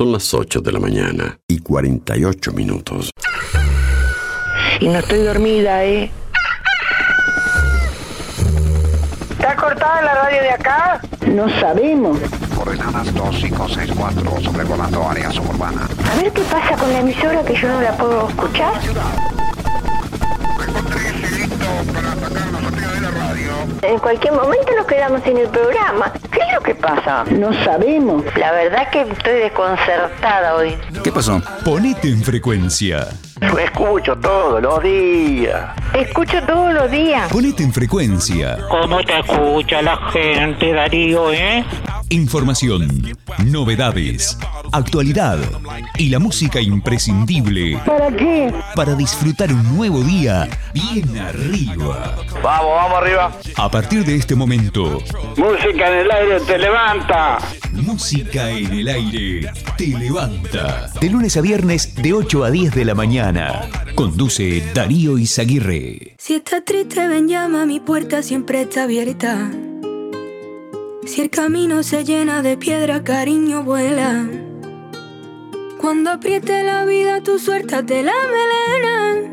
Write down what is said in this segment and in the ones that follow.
Son las 8 de la mañana y 48 minutos. Y no estoy dormida, ¿eh? ¿Está cortada la radio de acá? No sabemos. Coordenadas 2564, sobrevolando área suburbana. A ver qué pasa con la emisora que yo no la puedo escuchar. En cualquier momento nos quedamos sin el programa. ¿Qué es lo que pasa? No sabemos. La verdad que estoy desconcertada hoy. ¿Qué pasó? Ponete en frecuencia. Escucho todos los días. Escucho todos los días. Ponete en frecuencia. ¿Cómo te escucha la gente, Darío, eh? Información, novedades, actualidad y la música imprescindible ¿Para qué? para disfrutar un nuevo día bien arriba. Vamos, vamos arriba. A partir de este momento, Música en el aire te levanta. música en el aire te levanta. De lunes a viernes de 8 a 10 de la mañana. Conduce Darío Izaguirre. Si estás triste, ven, llama, mi puerta siempre está abierta. Si el camino se llena de piedra, cariño, vuela. Cuando apriete la vida, tu suéltate la melena.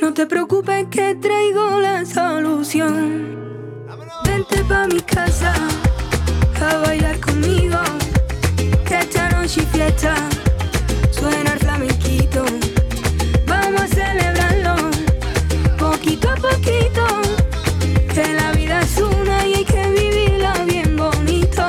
No te preocupes que traigo la solución. Vente pa' mi casa a bailar conmigo. Que esta noche fiesta suena el flamenquito. Poquito a poquito. Que la vida es una y hay que vivirla bien bonito.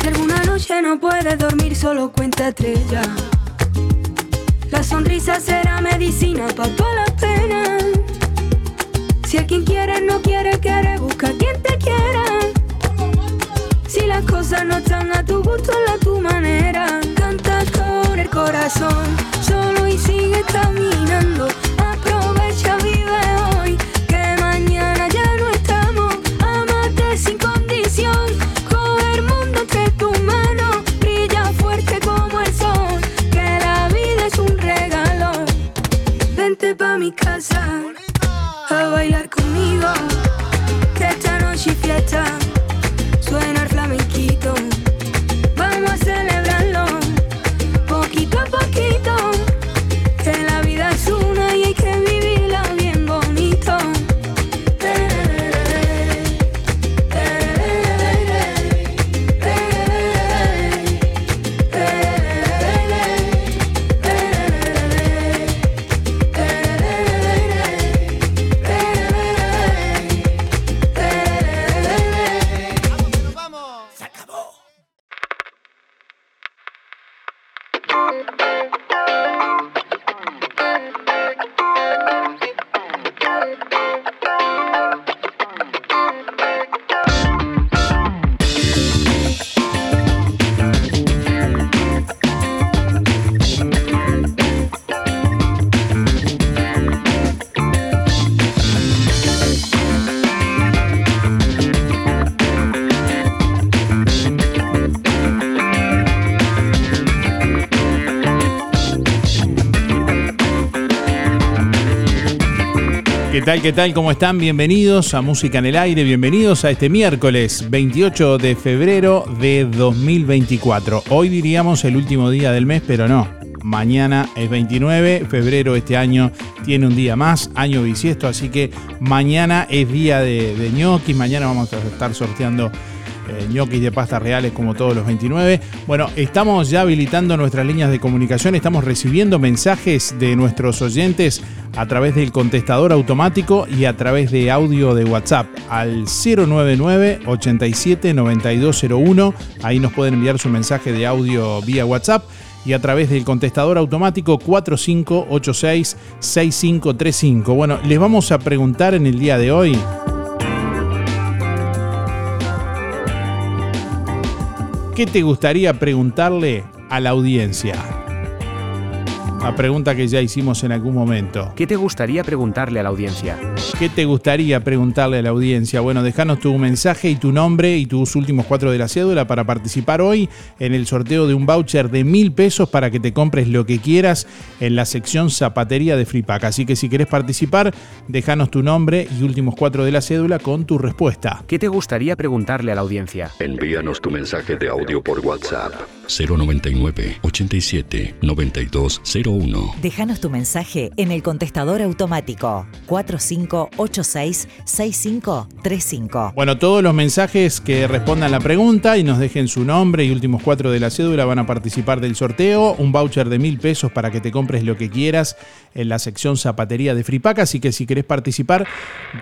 Si alguna noche no puedes dormir, solo cuenta estrella. La sonrisa será medicina para todas las penas. Si a quien quiere no quiere, quiere, busca quien te quiera. Cosas no están a tu gusto, a tu manera. Canta con el corazón, solo y sigue caminando. Aprovecha, vive hoy, que mañana ya no estamos. Amate sin condición, coge el mundo entre tus manos. Brilla fuerte como el sol, que la vida es un regalo. Vente pa' mi casa a bailar conmigo. Tal? ¿Qué tal? ¿Cómo están? Bienvenidos a Música en el Aire, bienvenidos a este miércoles 28 de febrero de 2024. Hoy diríamos el último día del mes, pero no. Mañana es 29, febrero este año tiene un día más, año bisiesto, así que mañana es día de, de ñoquis, mañana vamos a estar sorteando ñoquis de pastas reales como todos los 29. Bueno, estamos ya habilitando nuestras líneas de comunicación, estamos recibiendo mensajes de nuestros oyentes a través del contestador automático y a través de audio de WhatsApp al 099 87 9201. Ahí nos pueden enviar su mensaje de audio vía WhatsApp y a través del contestador automático 4586 6535. Bueno, les vamos a preguntar en el día de hoy. ¿Qué te gustaría preguntarle a la audiencia? La pregunta que ya hicimos en algún momento. ¿Qué te gustaría preguntarle a la audiencia? ¿Qué te gustaría preguntarle a la audiencia? Bueno, déjanos tu mensaje y tu nombre y tus últimos cuatro de la cédula para participar hoy en el sorteo de un voucher de mil pesos para que te compres lo que quieras en la sección zapatería de Fripac. Así que si querés participar, déjanos tu nombre y últimos cuatro de la cédula con tu respuesta. ¿Qué te gustaría preguntarle a la audiencia? Envíanos tu mensaje de audio por WhatsApp 099 87 9201. Déjanos tu mensaje en el contestador automático 4586-6535. Bueno, todos los mensajes que respondan la pregunta y nos dejen su nombre y últimos cuatro de la cédula van a participar del sorteo. Un voucher de mil pesos para que te compres lo que quieras en la sección zapatería de Fripac. Así que si querés participar,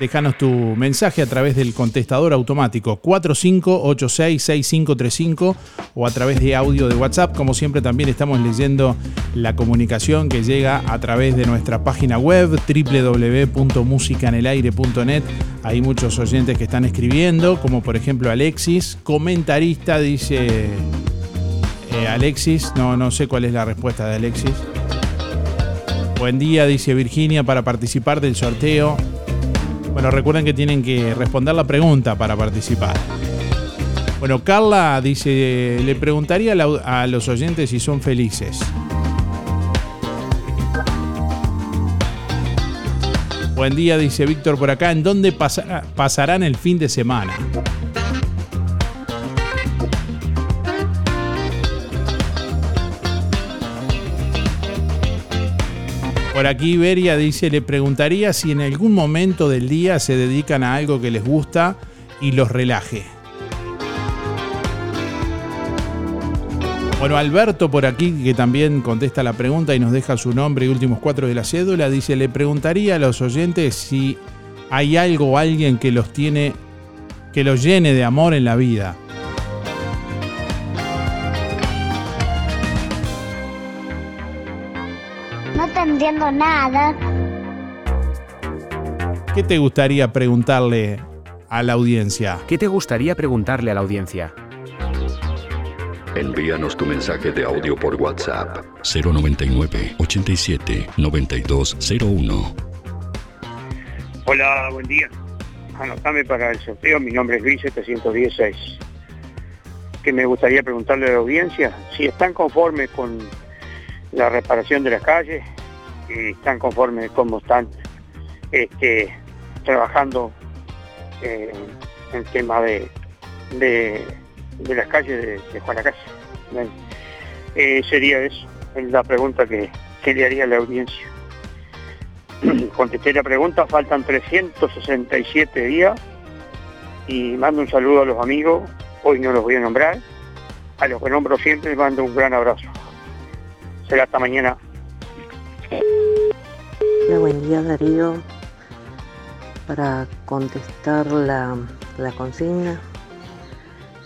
déjanos tu mensaje a través del contestador automático 4586-6535 o a través de audio de WhatsApp. Como siempre, también estamos leyendo la comunicación que llega a través de nuestra página web www.musicanelaire.net. Hay muchos oyentes que están escribiendo, como por ejemplo Alexis, comentarista, dice eh, Alexis. No, no sé cuál es la respuesta de Alexis. Buen día, dice Virginia, para participar del sorteo. Bueno, recuerden que tienen que responder la pregunta para participar. Bueno, Carla dice, le preguntaría a los oyentes si son felices. Buen día, dice Víctor por acá. ¿En dónde pasará, pasarán el fin de semana? Por aquí Iberia dice, le preguntaría si en algún momento del día se dedican a algo que les gusta y los relaje. Bueno, Alberto por aquí, que también contesta la pregunta y nos deja su nombre y últimos cuatro de la cédula, dice, le preguntaría a los oyentes si hay algo o alguien que los tiene, que los llene de amor en la vida. No te entiendo nada. ¿Qué te gustaría preguntarle a la audiencia? ¿Qué te gustaría preguntarle a la audiencia? Envíanos tu mensaje de audio por WhatsApp 099 87 9201. Hola, buen día. Anotame para el sorteo, mi nombre es Luis 716. Que me gustaría preguntarle a la audiencia si están conformes con la reparación de las calles, y están conformes cómo están este, trabajando eh, en tema de, de, de las calles de, de Juan Casa. Eh, sería eso, la pregunta que, que le haría a la audiencia. Contesté la pregunta, faltan 367 días y mando un saludo a los amigos, hoy no los voy a nombrar, a los que nombro siempre les mando un gran abrazo. Será hasta mañana. Hola, buen día Darío. Para contestar la, la consigna,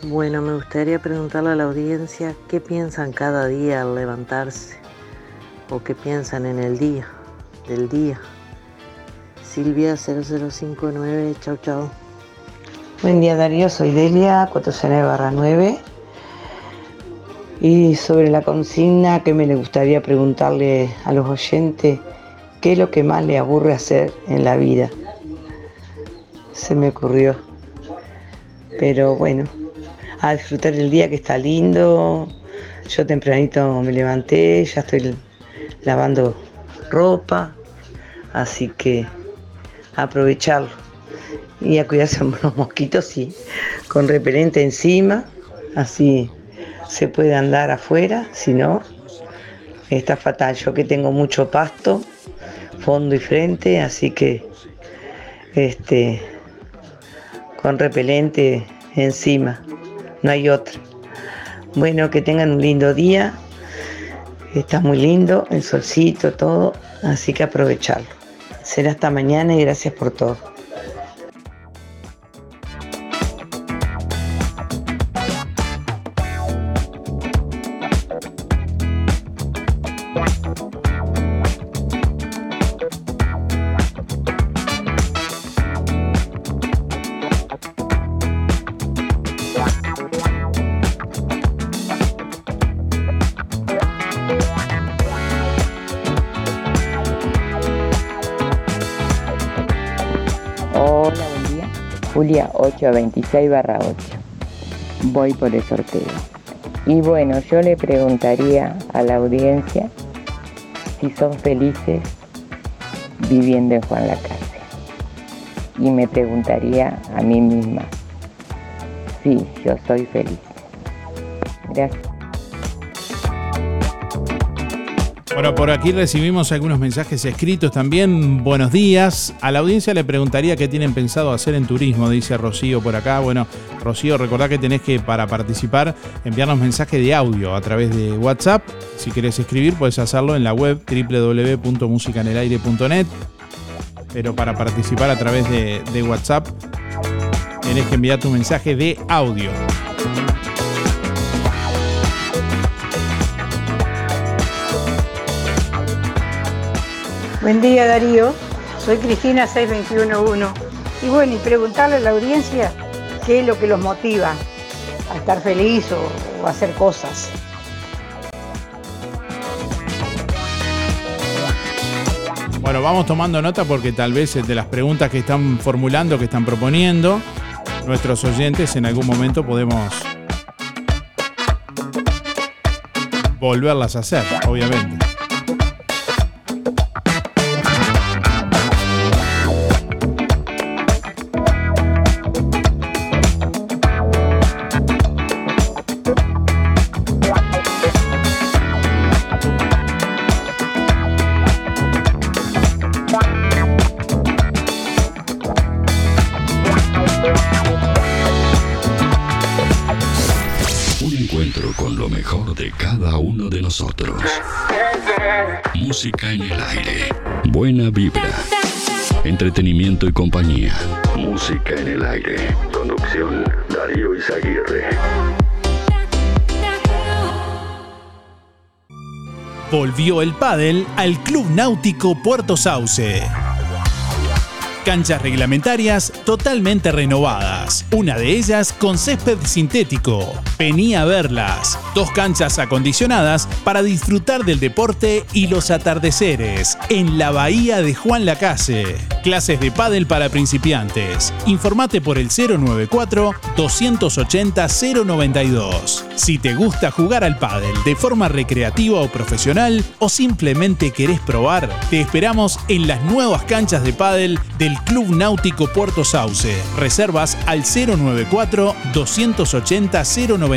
bueno, me gustaría preguntarle a la audiencia qué piensan cada día al levantarse o qué piensan en el día, del día. Silvia 0059, chau chau. Buen día Darío, soy Delia 409 barra 9 y sobre la consigna que me le gustaría preguntarle a los oyentes qué es lo que más le aburre hacer en la vida. Se me ocurrió. Pero bueno, a disfrutar el día que está lindo. Yo tempranito me levanté, ya estoy lavando ropa, así que aprovecharlo. Y a cuidarse los mosquitos y con repelente encima, así se puede andar afuera, si no, está fatal. Yo que tengo mucho pasto, fondo y frente, así que este con repelente encima, no hay otra. Bueno, que tengan un lindo día, está muy lindo, el solcito, todo, así que aprovecharlo. Será hasta mañana y gracias por todo. 826 barra 8. Voy por el sorteo. Y bueno, yo le preguntaría a la audiencia si son felices viviendo en Juan Lacase. Y me preguntaría a mí misma, sí, yo soy feliz. Gracias. Bueno, por aquí recibimos algunos mensajes escritos también. Buenos días. A la audiencia le preguntaría qué tienen pensado hacer en turismo, dice Rocío por acá. Bueno, Rocío, recordá que tenés que, para participar, enviarnos mensaje de audio a través de WhatsApp. Si querés escribir, puedes hacerlo en la web www.musicanelaire.net. Pero para participar a través de, de WhatsApp, tenés que enviar tu mensaje de audio. Buen día Darío, soy Cristina 6211 y bueno, y preguntarle a la audiencia qué es lo que los motiva a estar feliz o, a hacer cosas. Bueno, vamos tomando nota porque tal vez de las preguntas que están formulando, que están proponiendo, nuestros oyentes en algún momento podemos volverlas a hacer, obviamente. Música en el aire. Buena vibra. Entretenimiento y compañía. Música en el aire. Conducción Darío Izaguirre. Volvió el pádel al Club Náutico Puerto Sauce Canchas reglamentarias totalmente renovadas. Una de ellas con césped sintético. Venía a verlas. Dos canchas acondicionadas para disfrutar del deporte y los atardeceres en la bahía de Juan Lacase. Clases de pádel para principiantes. Informate por el 094 280 092. Si te gusta jugar al pádel de forma recreativa o profesional o simplemente querés probar, te esperamos en las nuevas canchas de pádel del Club Náutico Puerto Sauce. Reservas al 094 280 092.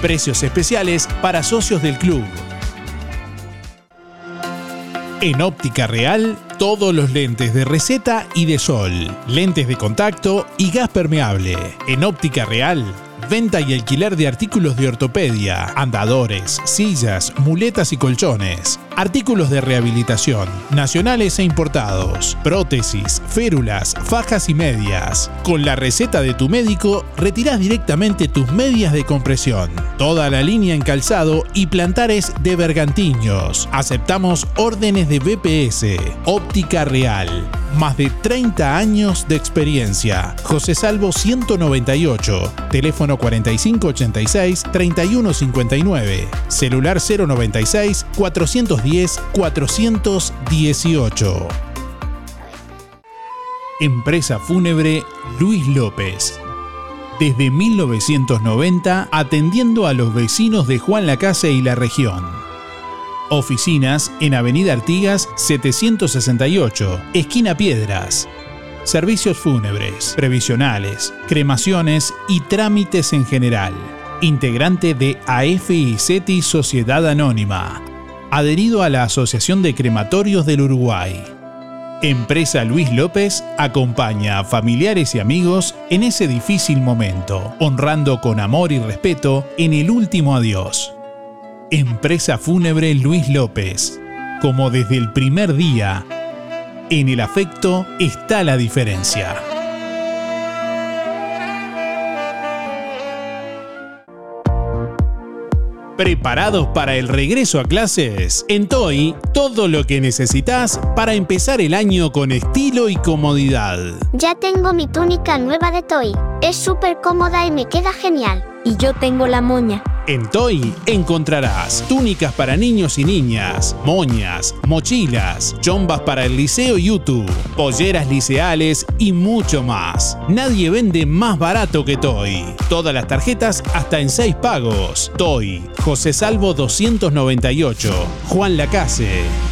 Precios especiales para socios del club. En óptica real, todos los lentes de receta y de sol, lentes de contacto y gas permeable. En óptica real, venta y alquiler de artículos de ortopedia, andadores, sillas, muletas y colchones, artículos de rehabilitación, nacionales e importados, prótesis, férulas, fajas y medias. Con la receta de tu médico, retirás directamente tus medias de compresión, toda la línea en calzado y plantares de bergantiños. Aceptamos órdenes de BPS, óptica real. Más de 30 años de experiencia. José Salvo 198, teléfono 4586-3159, celular 096 410 418. Empresa Fúnebre Luis López. Desde 1990 atendiendo a los vecinos de Juan Lacase y la región. Oficinas en Avenida Artigas 768, esquina Piedras. Servicios fúnebres, previsionales, cremaciones y trámites en general. Integrante de AFI CETI Sociedad Anónima. Adherido a la Asociación de Crematorios del Uruguay. Empresa Luis López acompaña a familiares y amigos en ese difícil momento, honrando con amor y respeto en el último adiós. Empresa Fúnebre Luis López. Como desde el primer día, en el afecto está la diferencia. ¿Preparados para el regreso a clases? En TOY, todo lo que necesitas para empezar el año con estilo y comodidad. Ya tengo mi túnica nueva de Toy. Es súper cómoda y me queda genial. Y yo tengo la moña En Toy encontrarás túnicas para niños y niñas, moñas, mochilas, chombas para el liceo YouTube, polleras liceales y mucho más. Nadie vende más barato que Toy. Todas las tarjetas hasta en 6 pagos. Toy, José Salvo 298, Juan Lacase.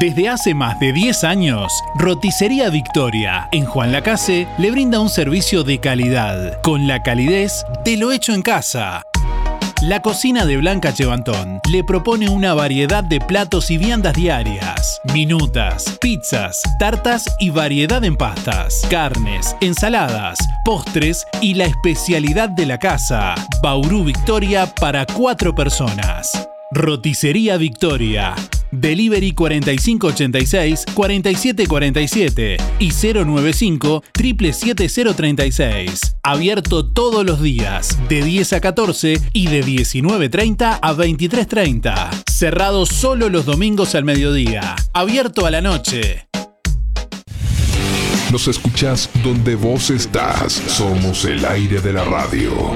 Desde hace más de 10 años, Roticería Victoria en Juan Lacase le brinda un servicio de calidad, con la calidez de lo hecho en casa. La cocina de Blanca Chevantón le propone una variedad de platos y viandas diarias, minutas, pizzas, tartas y variedad en pastas, carnes, ensaladas, postres y la especialidad de la casa, Bauru Victoria para cuatro personas. Roticería Victoria. Delivery 4586-4747 y 095 77036. Abierto todos los días, de 10 a 14 y de 19.30 a 23.30. Cerrado solo los domingos al mediodía. Abierto a la noche. Nos escuchás donde vos estás. Somos el aire de la radio.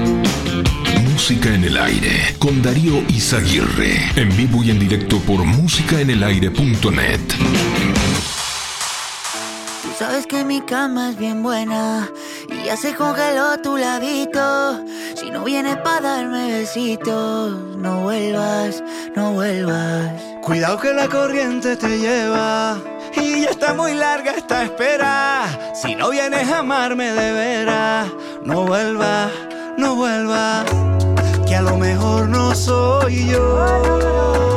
Música en el aire con Darío Izaguirre. En vivo y en directo por músicaenelaire.net. Tú sabes que mi cama es bien buena y ya se congeló tu ladito. Si no vienes para darme besitos, no vuelvas, no vuelvas. Cuidado que la corriente te lleva y ya está muy larga esta espera. Si no vienes a amarme de veras, no vuelvas, no vuelvas. Que a lo mejor no soy yo.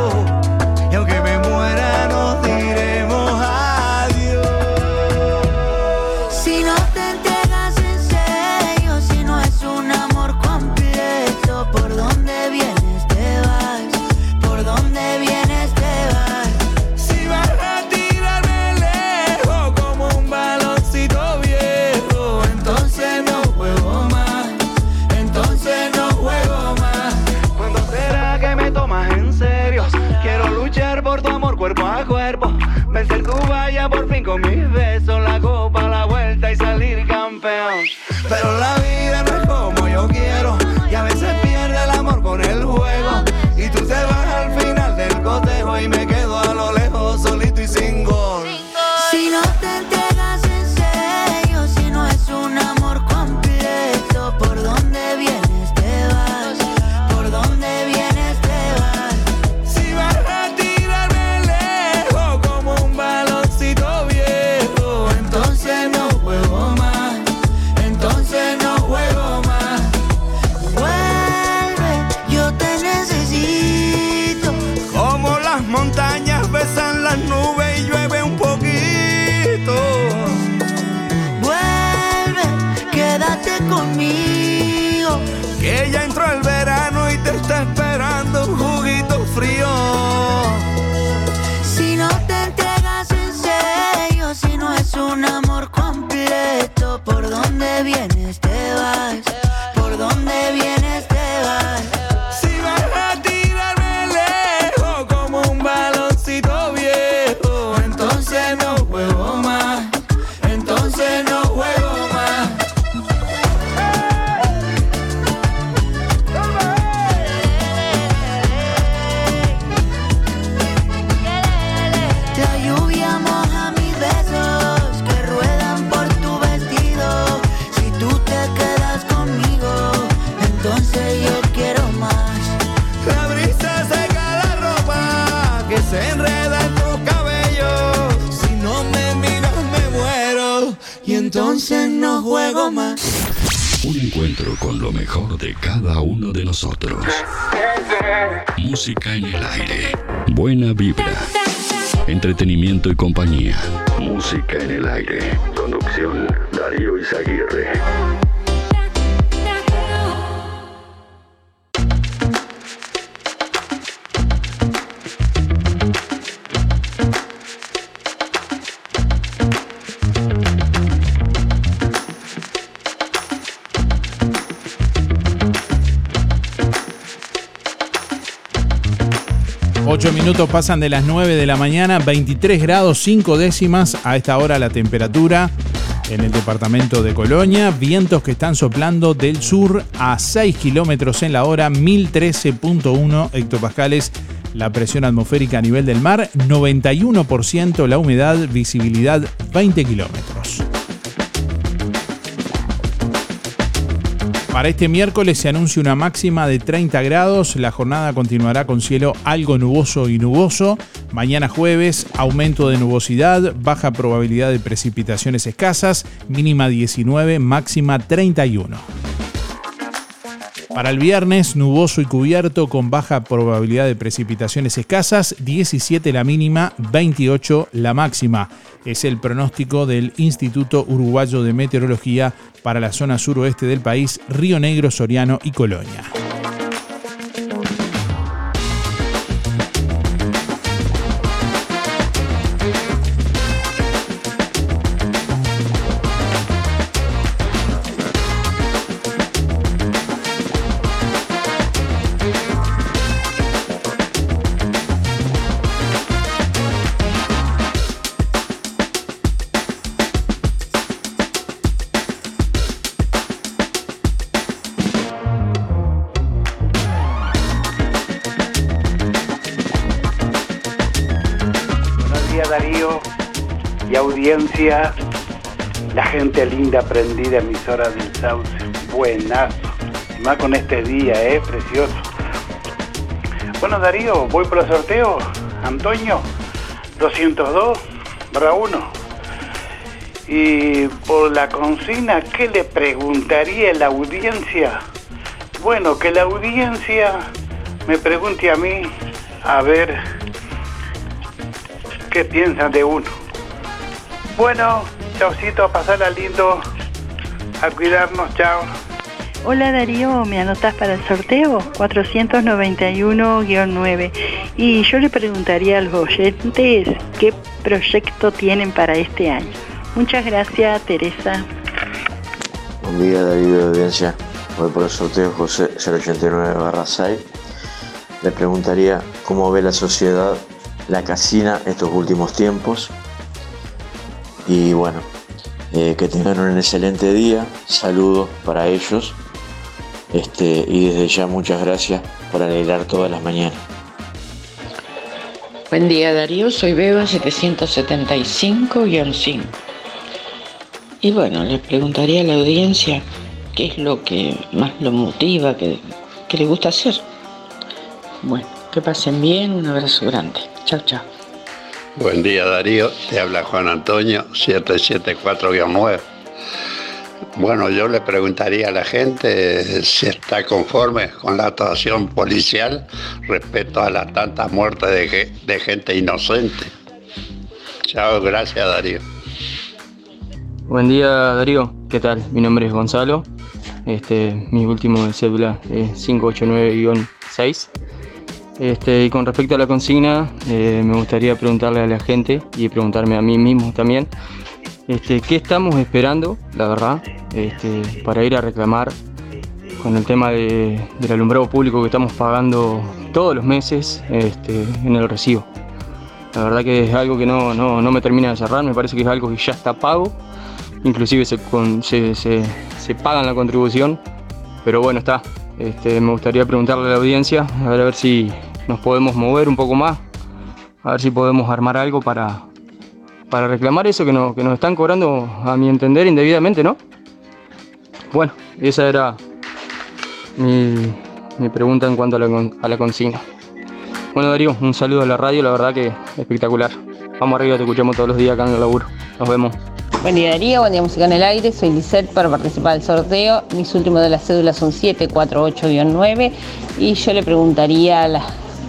Cuerpo a cuerpo, vencer valla por fin con mis besos, la copa, la vuelta y salir campeón. Pero la vida no es como yo quiero, y a veces pierde el amor con el juego, y tú te vas al final del cotejo y me quedo a lo lejos solito y sin gol. Música en el aire. Buena vibra. entretenimiento y compañía. Música en el aire. Conducción Darío Izaguirre. Minutos pasan de las 9 de la mañana, 23 grados 5 décimas a esta hora la temperatura en el departamento de Colonia. Vientos que están soplando del sur a 6 kilómetros en la hora, 1013.1 hectopascales la presión atmosférica a nivel del mar, 91% la humedad, visibilidad 20 kilómetros. Para este miércoles se anuncia una máxima de 30 grados. La jornada continuará con cielo algo nuboso y nuboso. Mañana jueves, aumento de nubosidad, baja probabilidad de precipitaciones escasas, mínima 19, máxima 31. Para el viernes, nuboso y cubierto con baja probabilidad de precipitaciones escasas, 17 la mínima, 28 la máxima. Es el pronóstico del Instituto Uruguayo de Meteorología para la zona suroeste del país, Río Negro, Soriano y Colonia. Gente linda prendida, emisora del Sauce, buenazo, más con este día, eh, precioso. Bueno Darío, voy por el sorteo, Antonio, 202, barra 1. Y por la consigna, ¿qué le preguntaría la audiencia? Bueno, que la audiencia me pregunte a mí, a ver qué piensan de uno. Bueno, chaucito, pasarla lindo, a cuidarnos, chao. Hola Darío, ¿me anotas para el sorteo? 491-9. Y yo le preguntaría a los oyentes qué proyecto tienen para este año. Muchas gracias, Teresa. Buen día Darío de audiencia. Voy por el sorteo José 089-6. Le preguntaría cómo ve la sociedad la casina estos últimos tiempos. Y bueno, eh, que tengan un excelente día. Saludos para ellos. Este, y desde ya muchas gracias por alegrar todas las mañanas. Buen día Darío, soy Beba 775-5. Y bueno, le preguntaría a la audiencia qué es lo que más lo motiva, qué, qué le gusta hacer. Bueno, que pasen bien, un abrazo grande. Chao, chao. Buen día Darío, te habla Juan Antonio, 774-9. Bueno, yo le preguntaría a la gente si está conforme con la actuación policial respecto a las tantas muertes de gente inocente. Chao, gracias Darío. Buen día Darío, ¿qué tal? Mi nombre es Gonzalo. Este, mi último de cédula es 589-6. Este, y con respecto a la consigna, eh, me gustaría preguntarle a la gente y preguntarme a mí mismo también, este, ¿qué estamos esperando, la verdad, este, para ir a reclamar con el tema de- del alumbrado público que estamos pagando todos los meses en el recibo? La verdad que es algo que no, no, no me termina de cerrar, me parece que es algo que ya está pago, inclusive se, con- se, se, se pagan la contribución, pero bueno, está. Me gustaría preguntarle a la audiencia, a ver, a ver si nos podemos mover un poco más, a ver si podemos armar algo para, para reclamar eso que, no- que nos están cobrando, a mi entender, indebidamente, ¿no? Bueno, esa era mi, mi pregunta en cuanto a la, a la consigna. Bueno, Darío, un saludo a la radio, la verdad que espectacular. Vamos arriba, te escuchamos todos los días acá en el laburo. Nos vemos. Buen día Darío, buen día Música en el Aire, soy Lisette para participar del sorteo. Mis últimos de las cédulas son 748-9 y yo le preguntaría a la,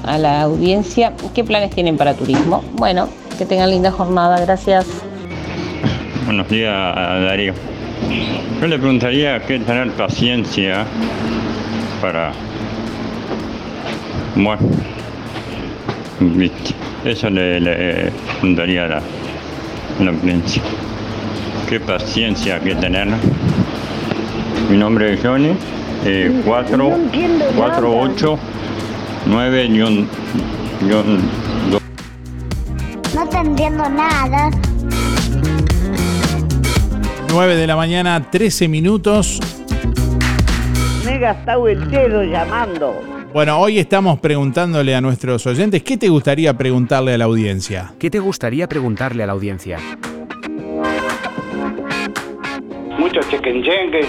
a la audiencia qué planes tienen para turismo. Bueno, Que tengan linda jornada. Gracias. Buenos días, Darío. Yo le preguntaría qué tener paciencia para... Bueno, viste, eso le, le preguntaría a la, a la audiencia. Qué paciencia hay que tener. Mi nombre es Johnny, eh, 4, 4, 8, 9, guion, guion, dos. No te entiendo nada. 9 de la mañana, 13 minutos. Me he gastado el dedo llamando. Bueno, hoy estamos preguntándole a nuestros oyentes, ¿qué te gustaría preguntarle a la audiencia? ¿Qué te gustaría preguntarle a la audiencia? Mucho chequenchengue.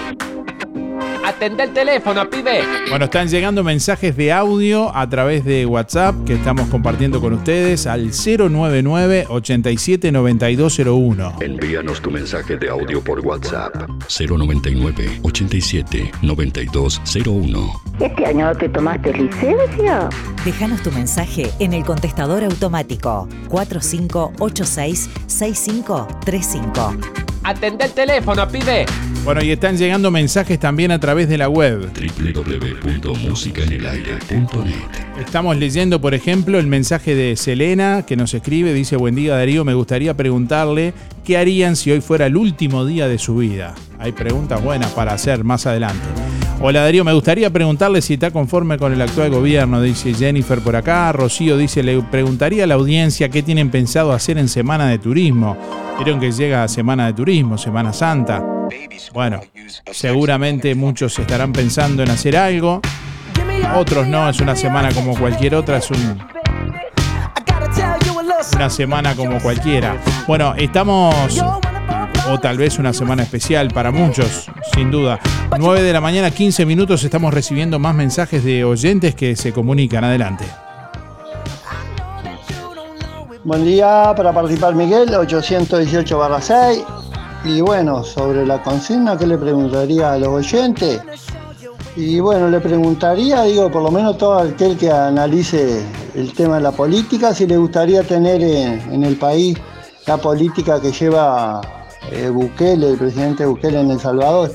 Atende el teléfono, pibe. Bueno, están llegando mensajes de audio a través de WhatsApp que estamos compartiendo con ustedes al 099 87 9201. Envíanos tu mensaje de audio por WhatsApp 099 87 9201. ¿Este año no te tomaste licencia? Déjanos tu mensaje en el contestador automático 4586-6535. Atende el teléfono, pibe. Bueno, y están llegando mensajes también a través de la web. www.musicaenelaire.net Estamos leyendo, por ejemplo, el mensaje de Selena que nos escribe, dice, buen día Darío, me gustaría preguntarle qué harían si hoy fuera el último día de su vida. Hay preguntas buenas para hacer más adelante. Hola Darío, me gustaría preguntarle si está conforme con el actual gobierno, dice Jennifer por acá. Rocío dice, le preguntaría a la audiencia qué tienen pensado hacer en Semana de Turismo. Vieron que llega Semana de Turismo, Semana Santa. Bueno, seguramente muchos estarán pensando en hacer algo. Otros no, es una semana como cualquier otra, es un, una semana como cualquiera. Bueno, estamos, o tal vez una semana especial para muchos, sin duda. 9 de la mañana, 15 minutos, estamos recibiendo más mensajes de oyentes que se comunican. Adelante. Buen día, para participar Miguel, 818 barra 6. Y bueno, sobre la consigna, ¿qué le preguntaría a los oyentes? Y bueno, le preguntaría, digo, por lo menos todo aquel que analice el tema de la política, si le gustaría tener en, en el país la política que lleva eh, Bukele, el presidente Bukele en El Salvador.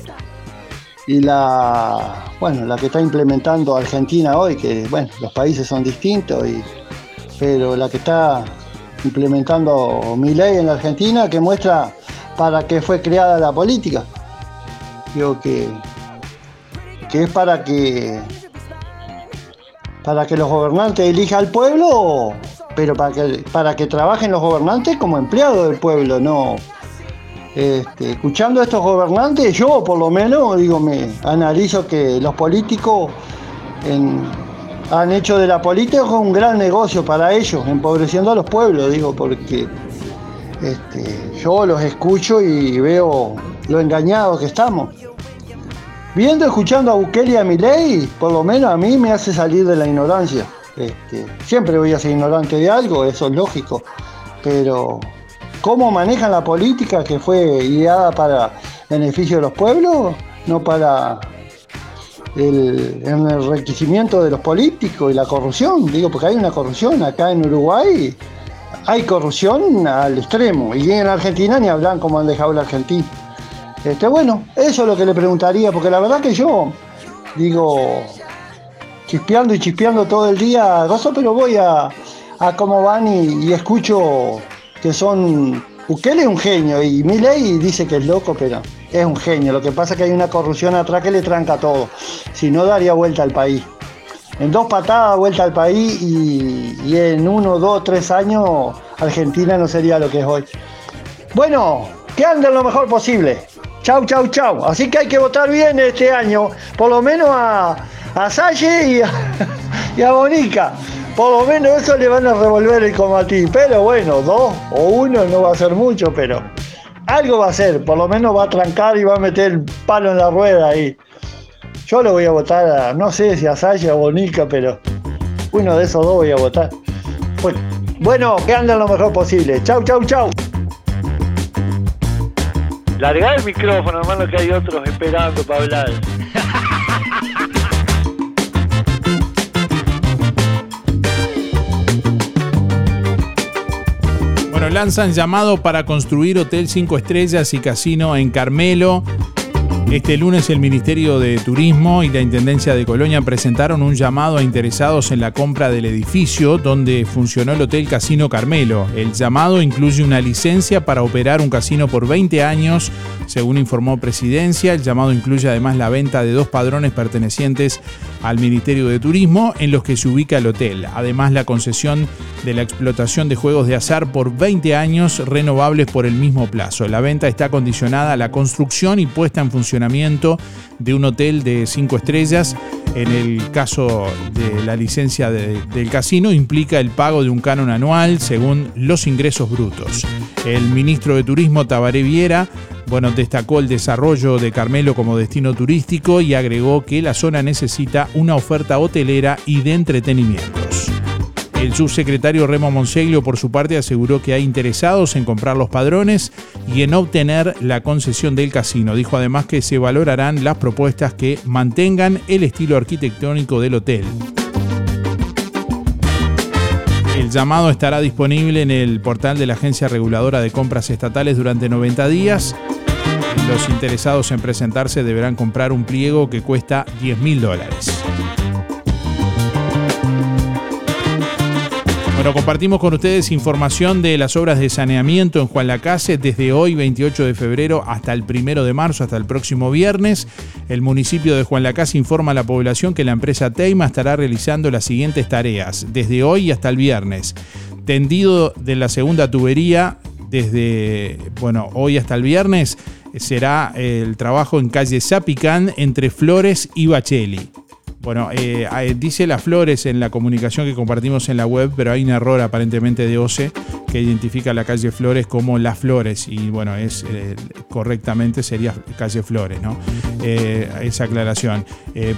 Y la, bueno, la que está implementando Argentina hoy, que bueno, los países son distintos, y, pero la que está implementando mi ley en la Argentina, que muestra para qué fue creada la política. Digo que, que es para que para que los gobernantes elijan al pueblo, pero para que, para que trabajen los gobernantes como empleados del pueblo, no. Este, escuchando a estos gobernantes, yo por lo menos digo, me analizo que los políticos han hecho de la política un gran negocio para ellos, empobreciendo a los pueblos, digo, porque este, yo los escucho y veo lo engañados que estamos. Viendo, escuchando a Bukele y a Milei, por lo menos a mí me hace salir de la ignorancia. Este, siempre voy a ser ignorante de algo, eso es lógico, pero cómo manejan la política que fue ideada para beneficio de los pueblos, no para el, enriquecimiento de los políticos y la corrupción, digo, porque hay una corrupción acá en Uruguay, hay corrupción al extremo, y en Argentina ni hablan como han dejado la Argentina. Este, bueno, eso es lo que le preguntaría, porque la verdad que yo, digo, chispeando y chispeando todo el día, gozo, pero voy a, a cómo van y, y escucho que son. Bukele es un genio y Milei dice que es loco, pero es un genio. Lo que pasa es que hay una corrupción atrás que le tranca todo. Si no, daría vuelta al país. En dos patadas, vuelta al país y, en uno, dos, tres años, Argentina no sería lo que es hoy. Bueno, que anden lo mejor posible. Chau, chau, chau. Así que hay que votar bien este año, por lo menos a, a Salle y a, y a Bonica. Por lo menos eso le van a revolver el comatín. Pero bueno, dos o uno no va a ser mucho, pero algo va a ser. Por lo menos va a trancar y va a meter el palo en la rueda ahí. Yo lo voy a votar a, no sé si a Salle o a Bonica, pero uno de esos dos voy a votar. Bueno, bueno, que anden lo mejor posible. Chau, chau, chau. Larga el micrófono, hermano, que hay otros esperando para hablar. Lanzan llamado para construir hotel 5 estrellas y casino en Carmelo. Este lunes el Ministerio de Turismo y la Intendencia de Colonia presentaron un llamado a interesados en la compra del edificio donde funcionó el Hotel Casino Carmelo. El llamado incluye una licencia para operar un casino por 20 años, según informó Presidencia. El llamado incluye además la venta de dos padrones pertenecientes al Ministerio de Turismo en los que se ubica el hotel. Además la concesión de la explotación de juegos de azar por 20 años renovables por el mismo plazo. La venta está condicionada a la construcción y puesta en funcionamiento de un hotel de 5 estrellas. En el caso de la licencia de- del casino implica el pago de un canon anual según los ingresos brutos. El ministro de Turismo Tabaré Viera bueno, destacó el desarrollo de Carmelo como destino turístico y agregó que la zona necesita una oferta hotelera y de entretenimientos. El subsecretario Remo Monseglio, por su parte, aseguró que hay interesados en comprar los padrones y en obtener la concesión del casino. Dijo además que se valorarán las propuestas que mantengan el estilo arquitectónico del hotel. El llamado estará disponible en el portal de la Agencia Reguladora de Compras Estatales durante 90 días. Los interesados en presentarse deberán comprar un pliego que cuesta 10 mil dólares. Compartimos con ustedes información de las obras de saneamiento en Juan Lacase desde hoy, 28 de febrero, hasta el 1 de marzo, hasta el próximo viernes. El municipio de Juan Lacase informa a la población que la empresa Teima estará realizando las siguientes tareas, desde hoy hasta el viernes. Tendido de la segunda tubería, desde, bueno, hoy hasta el viernes, será el trabajo en calle Zapicán entre Flores y Bacheli. Bueno, eh, eh, dice las flores en la comunicación que compartimos en la web, pero hay un error aparentemente de OCE que identifica la calle Flores como Las Flores y bueno, es eh, correctamente sería calle Flores, ¿no? Esa aclaración.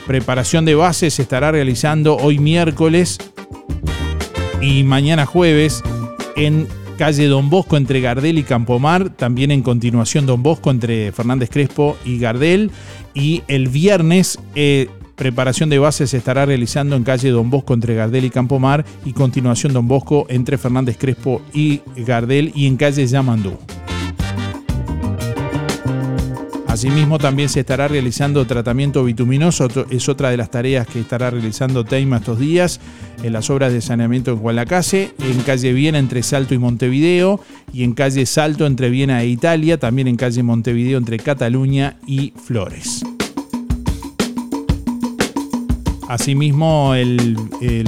Preparación de bases se estará realizando hoy miércoles y mañana jueves en calle Don Bosco entre Gardel y Campomar, también en continuación Don Bosco entre Fernández Crespo y Gardel y el viernes preparación de bases se estará realizando en calle Don Bosco entre Gardel y Campomar y continuación Don Bosco entre Fernández Crespo y Gardel y en calle Yamandú. Asimismo, también se estará realizando tratamiento bituminoso, es otra de las tareas que estará realizando Teima estos días en las obras de saneamiento en Gualacase, en calle Viena entre Salto y Montevideo, y en calle Salto entre Viena e Italia, también en calle Montevideo entre Cataluña y Flores. Asimismo, el,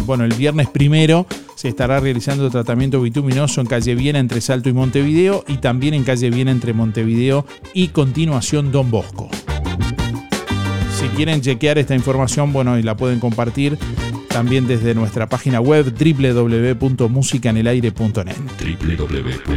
bueno, el viernes primero se estará realizando tratamiento bituminoso en calle Viena entre Salto y Montevideo y también en calle Viena entre Montevideo y continuación Don Bosco. Si quieren chequear esta información, bueno, y la pueden compartir también desde nuestra página web www.musicanelaire.net.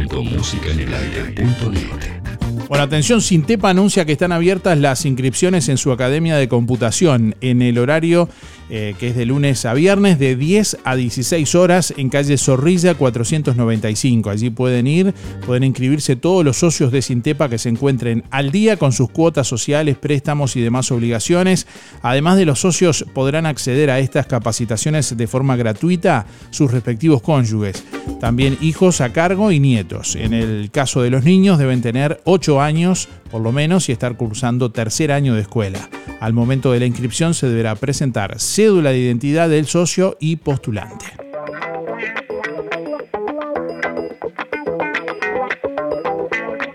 www.musicanelaire.net Bueno, atención, Sintepa anuncia que están abiertas las inscripciones en su Academia de Computación en el horario eh, que es de lunes a viernes de 10 a 16 horas en calle Zorrilla 495. Allí pueden ir, pueden inscribirse todos los socios de Sintepa que se encuentren al día con sus cuotas sociales, préstamos y demás obligaciones. Además de los socios podrán acceder a estas capacitaciones de forma gratuita sus respectivos cónyuges. También hijos a cargo y nietos. En el caso de los niños deben tener 8 años por lo menos y estar cursando tercer año de escuela. Al momento de la inscripción se deberá presentar cédula de identidad del socio y postulante.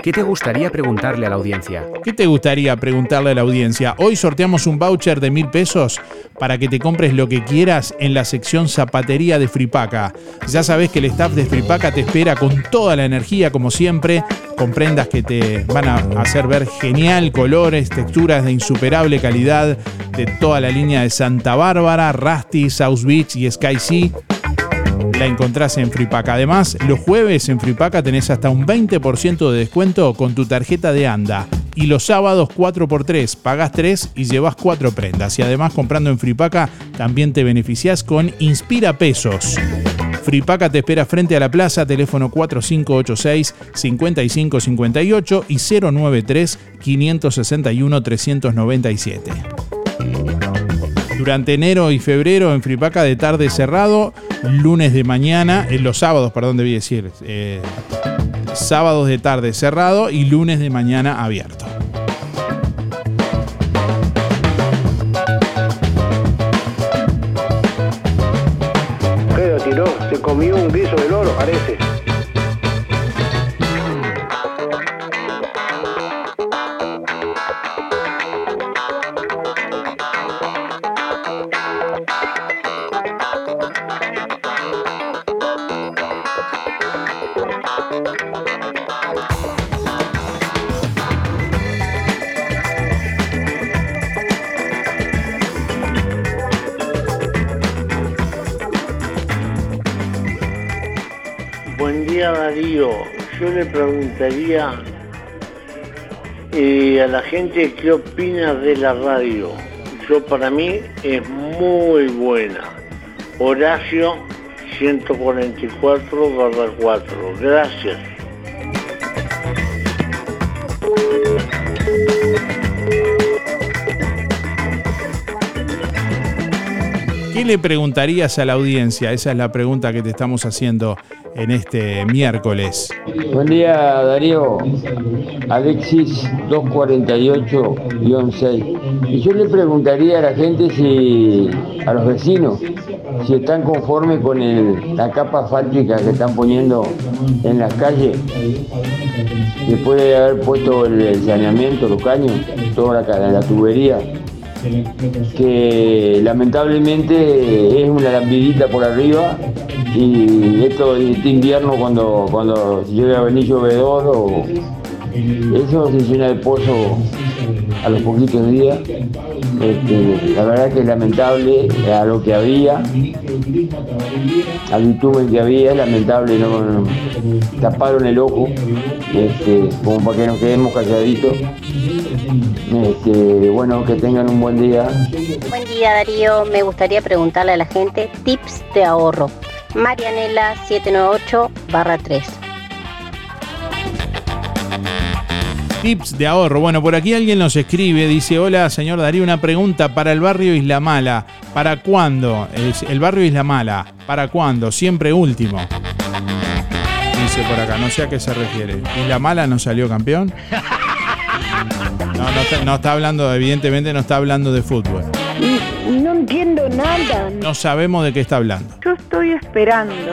¿Qué te gustaría preguntarle a la audiencia? ¿Qué te gustaría preguntarle a la audiencia? Hoy sorteamos un voucher de mil pesos para que te compres lo que quieras en la sección zapatería de Fripaca. Ya sabes que el staff de Fripaca te espera con toda la energía, como siempre, con prendas que te van a hacer ver genial, colores, texturas de insuperable calidad de toda la línea de Santa Bárbara, Rusty, South Beach y Sky Sea la encontrás en Fripaca. Además, los jueves en Fripaca tenés hasta un 20% de descuento con tu tarjeta de ANDA. Y los sábados 4x3, pagás 3 y llevas 4 prendas. Y además comprando en Fripaca también te beneficiás con Inspira Pesos. Fripaca te espera frente a la plaza, teléfono 4586-5558 y 093-561-397. Durante enero y febrero en Fripaca de tarde cerrado, lunes de mañana, en los sábados, perdón, debí decir. eh, sábados de tarde cerrado y lunes de mañana abierto. ¿Qué lo tiró? Se comió un guiso de loro, parece. Preguntaría eh, a la gente qué opina de la radio. Yo para mí es muy buena. Horacio 144 barra 4. Gracias. ¿Qué le preguntarías a la audiencia? Esa es la pregunta que te estamos haciendo en este miércoles. Buen día Darío, Alexis 248-6. Y yo le preguntaría a la gente si, a los vecinos, si están conformes con la capa asfáltica que están poniendo en las calles, después de haber puesto el, saneamiento, los caños, toda la tubería, que lamentablemente es una lambidita por arriba y esto este invierno cuando, cuando llega a venir llovedor o eso se llena de pozo a los poquitos días. Este, la verdad que es lamentable a lo que había, al bitumen que había, lamentable, no, no- taparon el ojo, este, como para que nos quedemos calladitos. Este, bueno, que tengan un buen día. Buen día Darío, me gustaría preguntarle a la gente tips de ahorro. Marianela 798 barra 3. Tips de ahorro. Bueno, por aquí alguien nos escribe, dice, hola señor Darío, una pregunta para el barrio Isla Mala. ¿Para cuándo? El barrio Isla Mala. ¿Para cuándo? Siempre último. Dice por acá, no sé a qué se refiere. ¿Isla Mala no salió campeón? No, no está, no está hablando, evidentemente no está hablando de fútbol. No entiendo nada. No sabemos de qué está hablando. Yo estoy esperando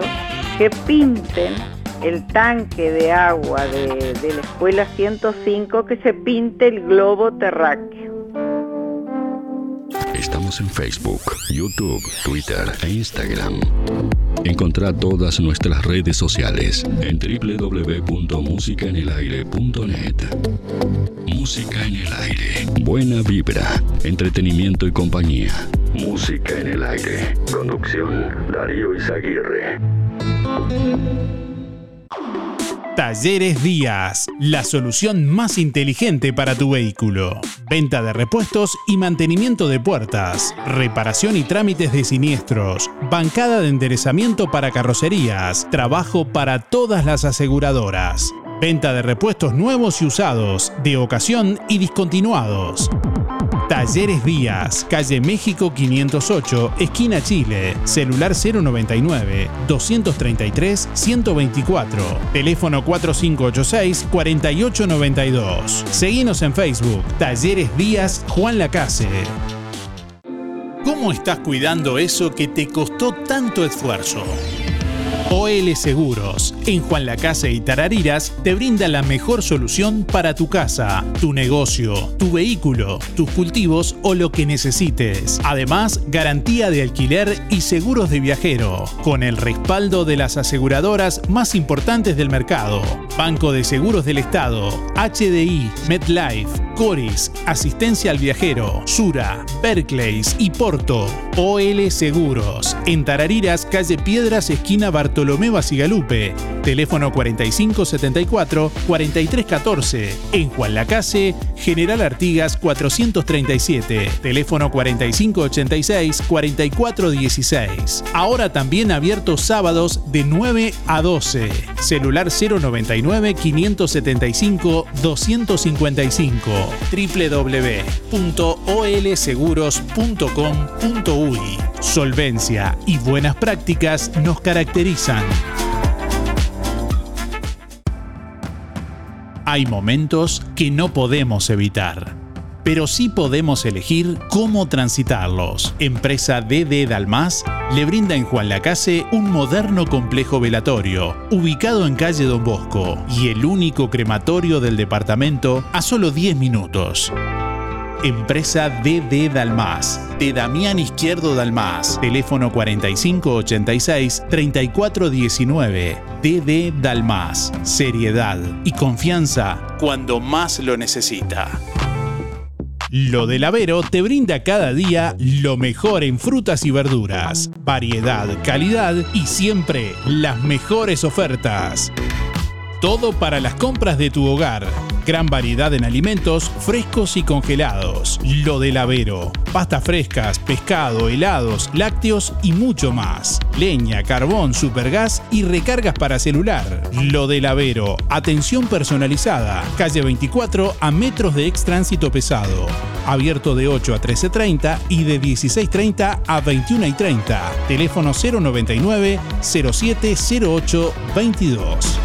que pinten el tanque de agua de, de la escuela 105, que se pinte el globo terráqueo. Estamos en Facebook, YouTube, Twitter e Instagram. Encontrá todas nuestras redes sociales en www.musicaenelaire.net. Música en el aire. Buena vibra, entretenimiento y compañía. Música en el aire. Conducción Darío Izaguirre. Talleres Díaz, la solución más inteligente para tu vehículo. Venta de repuestos y mantenimiento de puertas, reparación y trámites de siniestros, bancada de enderezamiento para carrocerías, trabajo para todas las aseguradoras. Venta de repuestos nuevos y usados, de ocasión y discontinuados. Talleres Díaz, calle México 508, esquina Chile, celular 099 233 124, teléfono 4586 4892. Seguinos en Facebook, Talleres Díaz Juan Lacase. ¿Cómo estás cuidando eso que te costó tanto esfuerzo? OL Seguros, en Juan Lacase y Tarariras, te brinda la mejor solución para tu casa, tu negocio, tu vehículo, tus cultivos o lo que necesites. Además, garantía de alquiler y seguros de viajero, con el respaldo de las aseguradoras más importantes del mercado. Banco de Seguros del Estado, HDI, MedLife, Coris, Asistencia al Viajero, Sura, Berkeley y Porto. OL Seguros, en Tarariras, calle Piedras, esquina Bartolomé Basigalupe. Teléfono 4574-4314. En Juan Lacase, General Artigas 437. Teléfono 4586-4416. Ahora también abiertos sábados de 9 a 12. Celular 099-575-255 www.olseguros.com.uy Solvencia y buenas prácticas nos caracterizan. Hay momentos que no podemos evitar, pero sí podemos elegir cómo transitarlos. Empresa DD Dalmas le brinda en Juan Lacase un moderno complejo velatorio, ubicado en calle Don Bosco, y el único crematorio del departamento a solo 10 minutos. Empresa DD Dalmas, de Damián Izquierdo Dalmas, teléfono 4586-3419. DD Dalmas, seriedad y confianza cuando más lo necesita. Lo del Avero te brinda cada día lo mejor en frutas y verduras, variedad, calidad y siempre las mejores ofertas. Todo para las compras de tu hogar. Gran variedad en alimentos frescos y congelados. Lo del Avero. Pastas frescas, pescado, helados, lácteos y mucho más. Leña, carbón, supergas y recargas para celular. Lo del Avero. Atención personalizada. Calle 24 a metros de ex tránsito pesado. Abierto de 8 a 13.30 y de 16.30 a 21.30. Teléfono 099 0708 22.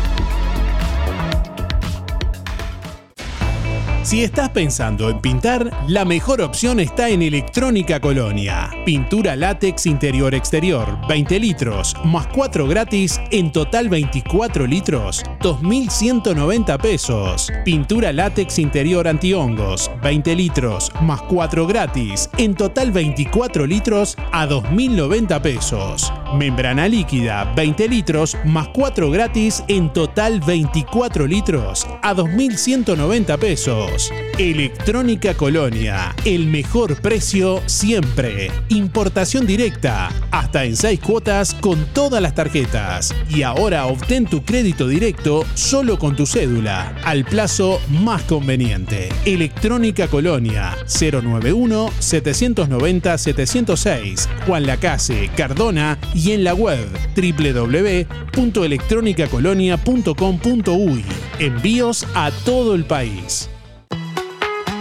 Si estás pensando en pintar, la mejor opción está en Electrónica Colonia. Pintura látex interior-exterior, 20 litros, más 4 gratis, en total 24 litros, 2.190 pesos. Pintura látex interior antihongos, 20 litros, más 4 gratis, en total 24 litros, a 2.090 pesos. Membrana líquida, 20 litros, más 4 gratis, en total 24 litros, a 2.190 pesos. Electrónica Colonia, el mejor precio siempre. Importación directa, hasta en 6 cuotas con todas las tarjetas. Y ahora obtén tu crédito directo solo con tu cédula, al plazo más conveniente. Electrónica Colonia, 091-790-706, Juan Lacase, Cardona y en la web www.electronicacolonia.com.uy. Envíos a todo el país.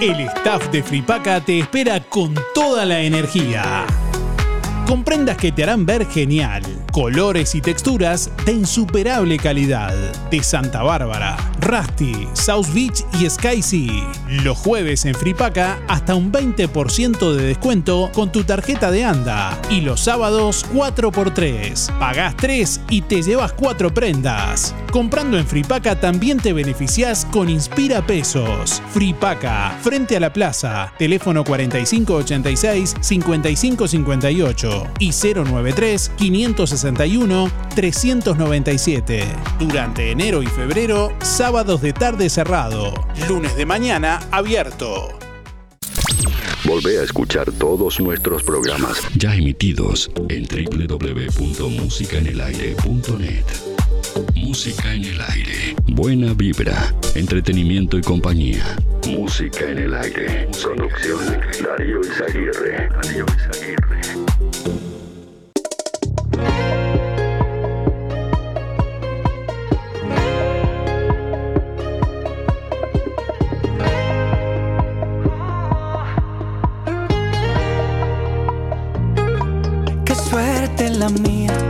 El staff de Fripaca te espera con toda la energía. Con prendas que te harán ver genial, colores y texturas de insuperable calidad. De Santa Bárbara, Rusty, South Beach y Sky Sea. Los jueves en Fripaca hasta un 20% de descuento con tu tarjeta de ANDA. Y los sábados 4x3. Pagás 3 y te llevas 4 prendas. Comprando en Fripaca también te beneficiás con Inspira Pesos. Fripaca, frente a la plaza. Teléfono 4586-5558 y 093-561-397. Durante enero y febrero, sábados de tarde cerrado. Lunes de mañana abierto. Volvé a escuchar todos nuestros programas ya emitidos en www.musicaenelaire.net. Música en el aire. Buena vibra, entretenimiento y compañía. Música en el aire. Producción Darío Izaguirre. Darío Izaguirre. Suerte la mía,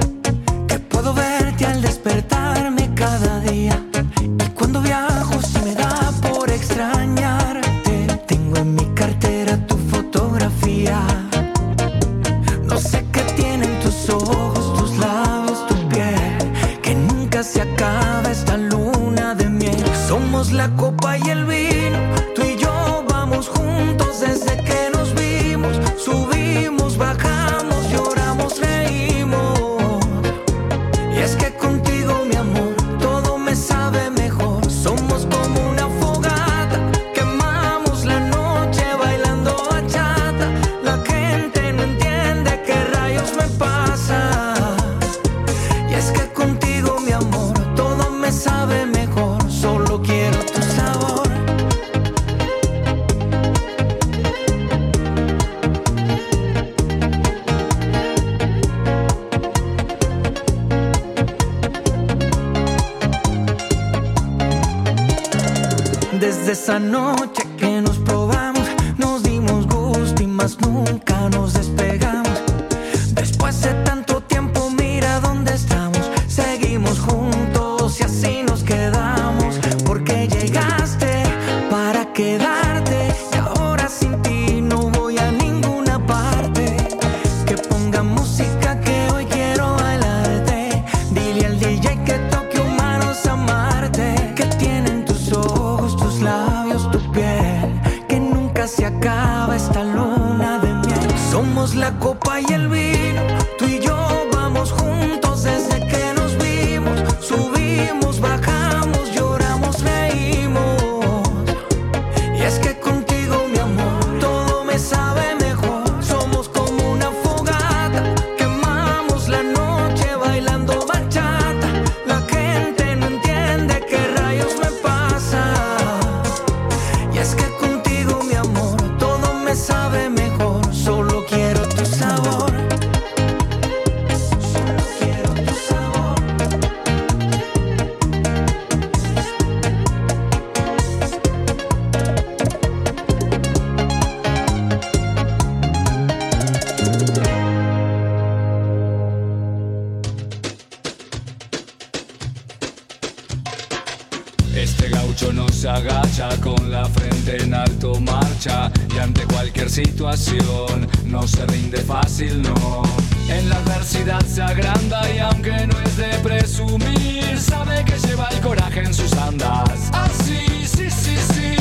Este gaucho no se agacha con la frente en alto marcha y ante cualquier situación no se rinde fácil, no. En la adversidad se agranda y aunque no es de presumir, sabe que lleva el coraje en sus andas. Así, sí, sí, sí.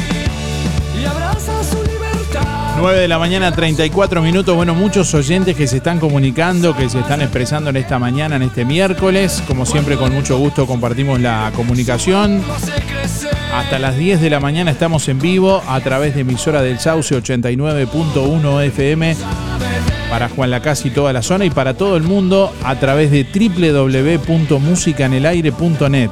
Y abraza su libertad. 9 de la mañana, 34 minutos. Bueno, muchos oyentes que se están comunicando, que se están expresando en esta mañana, en este miércoles. Como siempre, con mucho gusto compartimos la comunicación. Hasta las 10 de la mañana estamos en vivo a través de emisora del Sauce 89.1 FM para Juan Lacasi y toda la zona y para todo el mundo a través de www.musicanelaire.net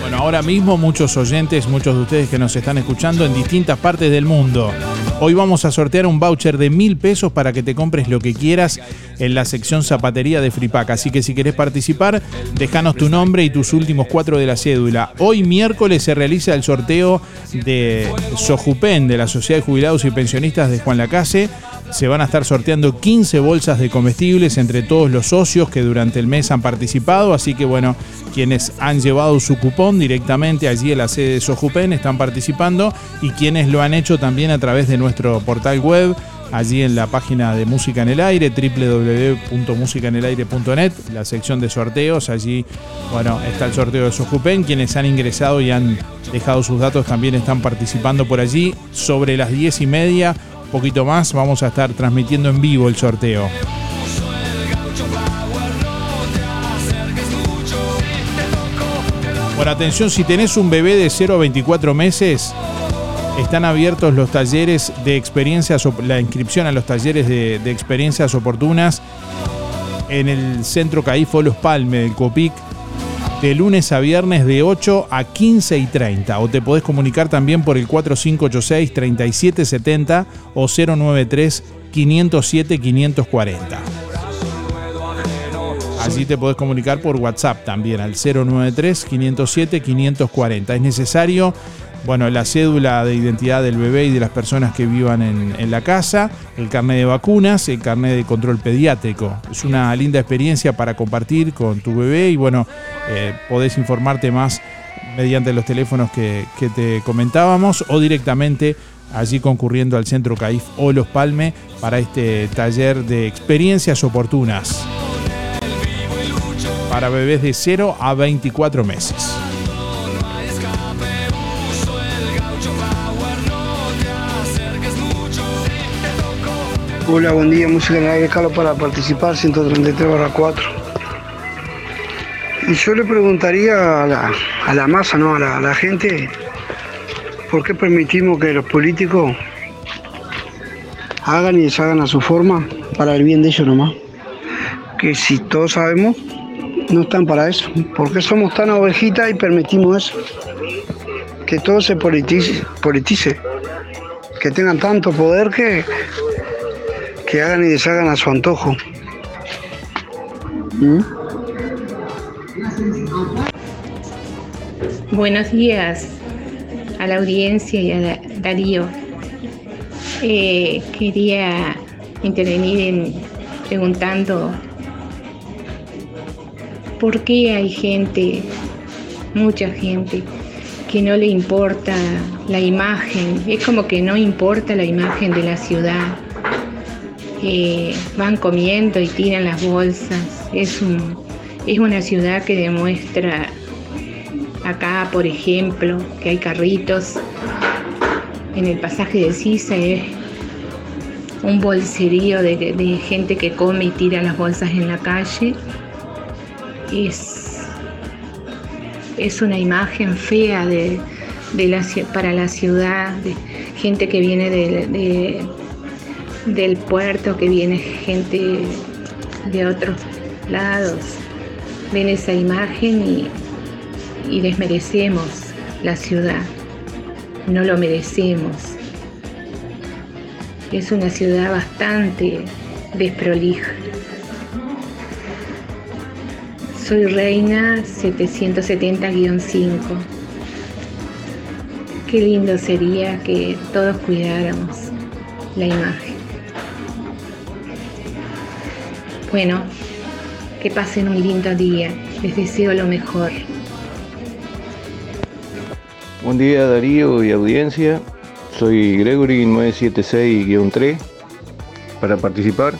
Bueno, ahora mismo muchos oyentes, muchos de ustedes que nos están escuchando en distintas partes del mundo. Hoy vamos a sortear un voucher de mil pesos para que te compres lo que quieras en la sección zapatería de Fripac. Así que si querés participar, déjanos tu nombre y tus últimos cuatro de la cédula. Hoy miércoles se realiza el sorteo de Sojupen, de la Sociedad de Jubilados y Pensionistas de Juan Lacase. Se van a estar sorteando 15 bolsas de comestibles entre todos los socios que durante el mes han participado. Así que bueno, quienes han llevado su cupón directamente allí en la sede de Sojupen están participando y quienes lo han hecho también a través de nuestro portal web allí en la página de Música en el Aire, www.musicanelaire.net, la sección de sorteos, allí, bueno, está el sorteo de Sojupen, quienes han ingresado y han dejado sus datos también están participando por allí. Sobre las 10 y media, poquito más, vamos a estar transmitiendo en vivo el sorteo. Bueno, atención, si tenés un bebé de 0 a 24 meses, están abiertos los talleres de experiencias, la inscripción a los talleres de, de experiencias oportunas en el Centro Caifo Los Palme del COPIC de lunes a viernes de 8 a 15 y 30. O te podés comunicar también por el 4586-3770 o 093-507-540. Allí te podés comunicar por WhatsApp también al 093-507-540. Es necesario, bueno, la cédula de identidad del bebé y de las personas que vivan en, la casa, el carnet de vacunas, el carnet de control pediátrico. Es una linda experiencia para compartir con tu bebé y bueno, eh, podés informarte más mediante los teléfonos que, que te comentábamos o directamente allí concurriendo al Centro CAIF o Los Palme para este taller de experiencias oportunas para bebés de 0 a 24 meses. Hola, buen día, música en el Carlos, para participar, 133 barra 4. Y yo le preguntaría a la, masa, ¿no? A la, a la gente, ¿por qué permitimos que los políticos hagan y deshagan a su forma para el bien de ellos nomás? Que si todos sabemos, no están para eso. ¿Por qué somos tan ovejitas y permitimos eso? Que todo se politice, politice. que tengan tanto poder que, que hagan y deshagan a su antojo. ¿Mm? Buenos días a la audiencia y a Darío. Eh, quería intervenir en preguntando por qué hay gente, mucha gente, que no le importa la imagen. Es como que no importa la imagen de la ciudad. Eh, van comiendo y tiran las bolsas. Es, un, es una ciudad que demuestra Acá, por ejemplo, que hay carritos en el pasaje de Sisa, es un bolserío de, gente que come y tira las bolsas en la calle. Es, es una imagen fea de, de la para la ciudad, de gente que viene de- del puerto, que viene gente de otros lados. Ven esa imagen y, y desmerecemos la ciudad. No lo merecemos. Es una ciudad bastante desprolija. Soy Reina 770-5. Qué lindo sería que todos cuidáramos la imagen. Bueno, Que pasen un lindo día. Les deseo lo mejor. Buen día Darío y audiencia. Soy Gregory 976-3 para participar.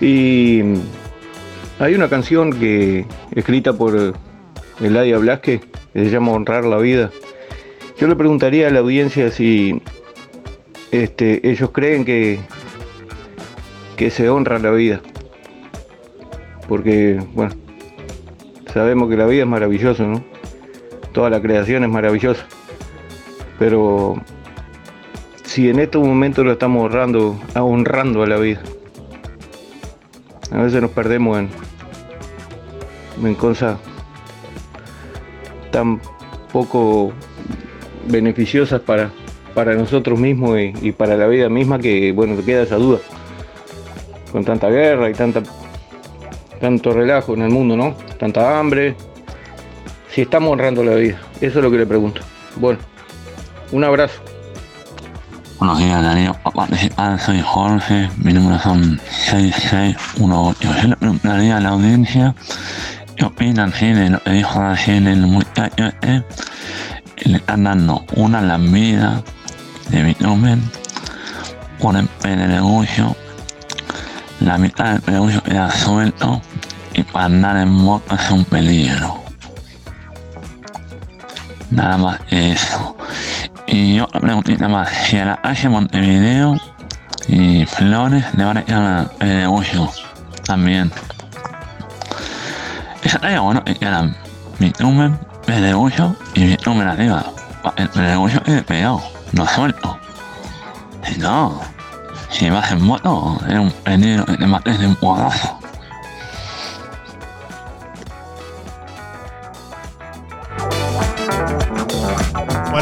Y hay una canción que escrita por Eladia Blasque que se llama Honrar la vida. Yo le preguntaría a la audiencia si este, ellos creen que, que se honra la vida. Porque, bueno, sabemos que la vida es maravillosa, ¿no? Toda la creación es maravillosa. Pero si en estos momentos lo estamos honrando, honrando a la vida. A veces nos perdemos en, cosas tan poco beneficiosas para, para nosotros mismos y, y, para la vida misma que, bueno, queda esa duda. Con tanta guerra y tanta, tanto relajo en el mundo, ¿no? Tanta hambre. Si estamos honrando la vida. Eso es lo que le pregunto. Bueno, un abrazo. Buenos días, Darío. Soy Jorge. Mi número son 6618. Yo le preguntaría a la audiencia qué opinan de lo que dijo recién el muchacho este. Le están dando una lambida de bitumen por el pedregullo. La mitad del pedregullo queda suelto y para andar en moto es un peligro. Nada más eso. Y otra preguntita más. Si a la calle Montevideo y Flores le van a quedar el pedregullo también. Estaría bueno que quedan bitumen, pedregullo y bitumen arriba. El pedregullo quede pegado, no suelto. Si no, vas en moto, es un te mates de un.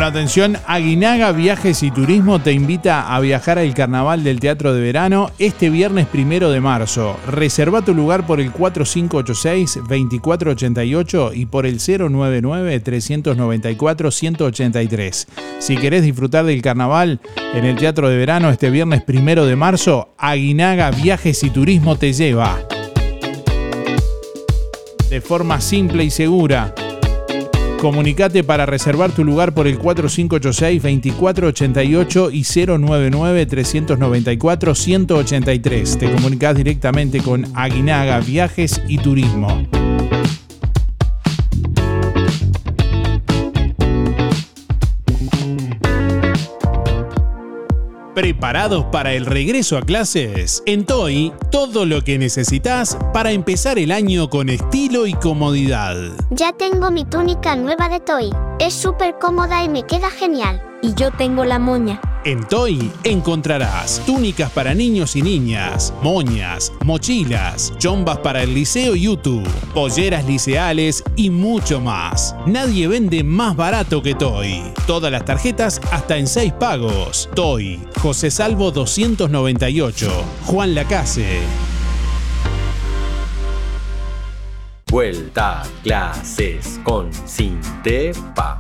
Atención, Aguinaga Viajes y Turismo te invita a viajar al Carnaval del Teatro de Verano este viernes primero de marzo. Reserva tu lugar por el 4586-2488 y por el 099-394-183. Si querés disfrutar del Carnaval en el Teatro de Verano este viernes primero de marzo, Aguinaga Viajes y Turismo te lleva. De forma simple y segura Comunicate para reservar tu lugar por el 4586-2488 y 099-394-183. Te comunicas directamente con Aguinaga Viajes y Turismo. ¿Preparados para el regreso a clases? En TOY, todo lo que necesitas para empezar el año con estilo y comodidad. Ya tengo mi túnica nueva de Toy. Es súper cómoda y me queda genial. Y yo tengo la moña. En Toy encontrarás túnicas para niños y niñas, moñas, mochilas, chombas para el liceo YouTube, polleras liceales y mucho más. Nadie vende más barato que Toy. Todas las tarjetas hasta en 6 pagos. Toy, José Salvo 298, Juan Lacase. Vuelta a clases con Sintepa.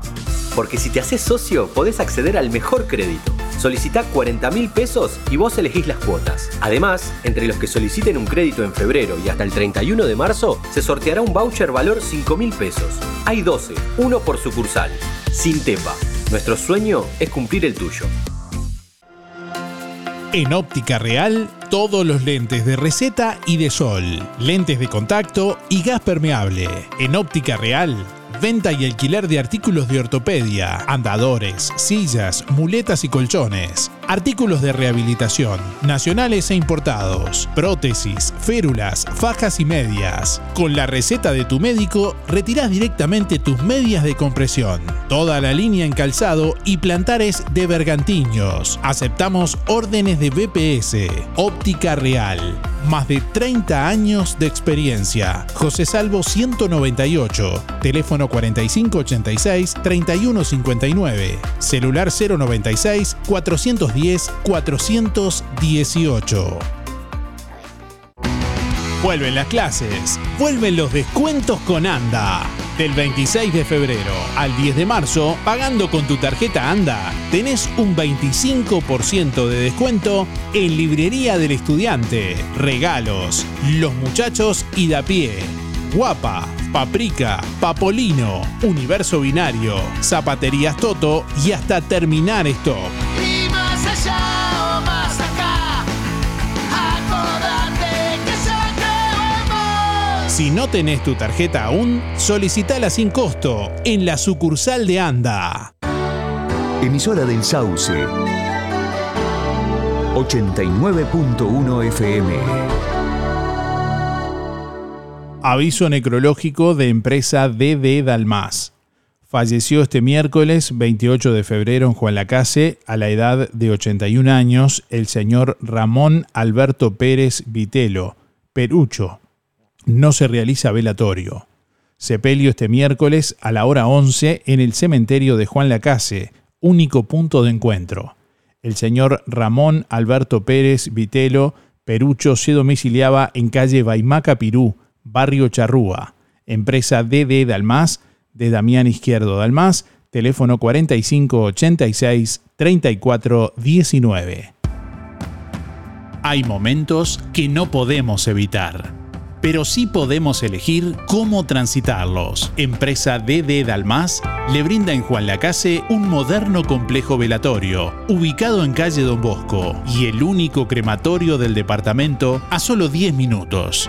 Porque si te haces socio, podés acceder al mejor crédito. Solicita 40 mil pesos y vos elegís las cuotas. Además, entre los que soliciten un crédito en febrero y hasta el 31 de marzo, se sorteará un voucher valor 5 mil pesos. Hay 12, uno por sucursal. Sintepa. Nuestro sueño es cumplir el tuyo. En óptica real, todos los lentes de receta y de sol, lentes de contacto y gas permeable. En óptica real, venta y alquiler de artículos de ortopedia, andadores, sillas, muletas y colchones, artículos de rehabilitación, nacionales e importados, prótesis, férulas, fajas y medias. Con la receta de tu médico, retirás directamente tus medias de compresión, toda la línea en calzado y plantares de bergantiños. Aceptamos órdenes de BPS, óptica real. Más de 30 años de experiencia. José Salvo 198, teléfono 4586-3159, celular 096-410-418. Vuelven las clases, vuelven los descuentos con ANDA. Del 26 de febrero al 10 de marzo, pagando con tu tarjeta ANDA, tenés un 25% de descuento en Librería del Estudiante, Regalos, Los Muchachos y Da Pie. Guapa, Paprika, Papolino, Universo Binario, Zapaterías Toto y hasta terminar stock. Si no tenés tu tarjeta aún, solicitala sin costo en la sucursal de Anda. Emisora del Sauce. 89.1 FM. Aviso necrológico de empresa DD Dalmas. Falleció este miércoles 28 de febrero en Juan Lacase a la edad de 81 años el señor Ramón Alberto Pérez Vitelo, Perucho. No se realiza velatorio. Sepelio este miércoles a la hora 11 en el cementerio de Juan Lacase, único punto de encuentro. El señor Ramón Alberto Pérez Vitelo, Perucho, se domiciliaba en calle Baimaca Pirú, barrio Charrúa. Empresa DD Dalmas, de Damián Izquierdo Dalmas, teléfono 4586-3419. Hay momentos que no podemos evitar, pero sí podemos elegir cómo transitarlos. Empresa DD Dalmas le brinda en Juan Lacase un moderno complejo velatorio, ubicado en calle Don Bosco, y el único crematorio del departamento a solo 10 minutos.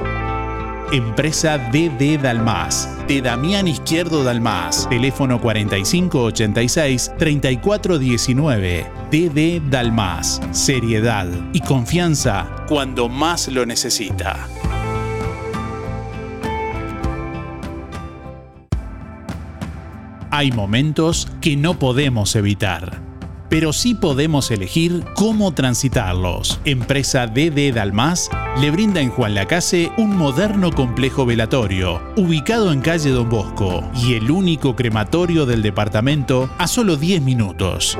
Empresa DD Dalmas, de Damián Izquierdo Dalmas, teléfono 4586-3419. DD Dalmas, seriedad y confianza cuando más lo necesita. Hay momentos que no podemos evitar, pero sí podemos elegir cómo transitarlos. Empresa DD Dalmas le brinda en Juan Lacase un moderno complejo velatorio, ubicado en calle Don Bosco, y el único crematorio del departamento a solo 10 minutos.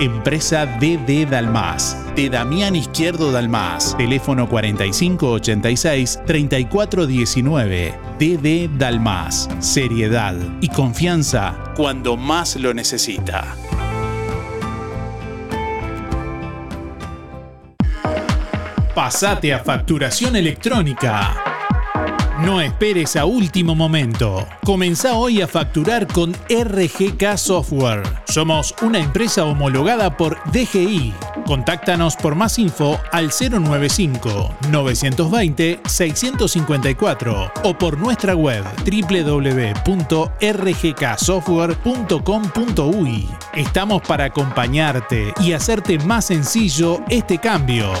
Empresa DD Dalmas, de Damián Izquierdo Dalmas, teléfono 4586-3419. DD Dalmas, seriedad y confianza cuando más lo necesita. Pasate a facturación electrónica. No esperes a último momento. Comenzá hoy a facturar con RGK Software. Somos una empresa homologada por DGI. Contáctanos por más info al 095-920-654 o por nuestra web www.rgksoftware.com.uy. Estamos para acompañarte y hacerte más sencillo este cambio.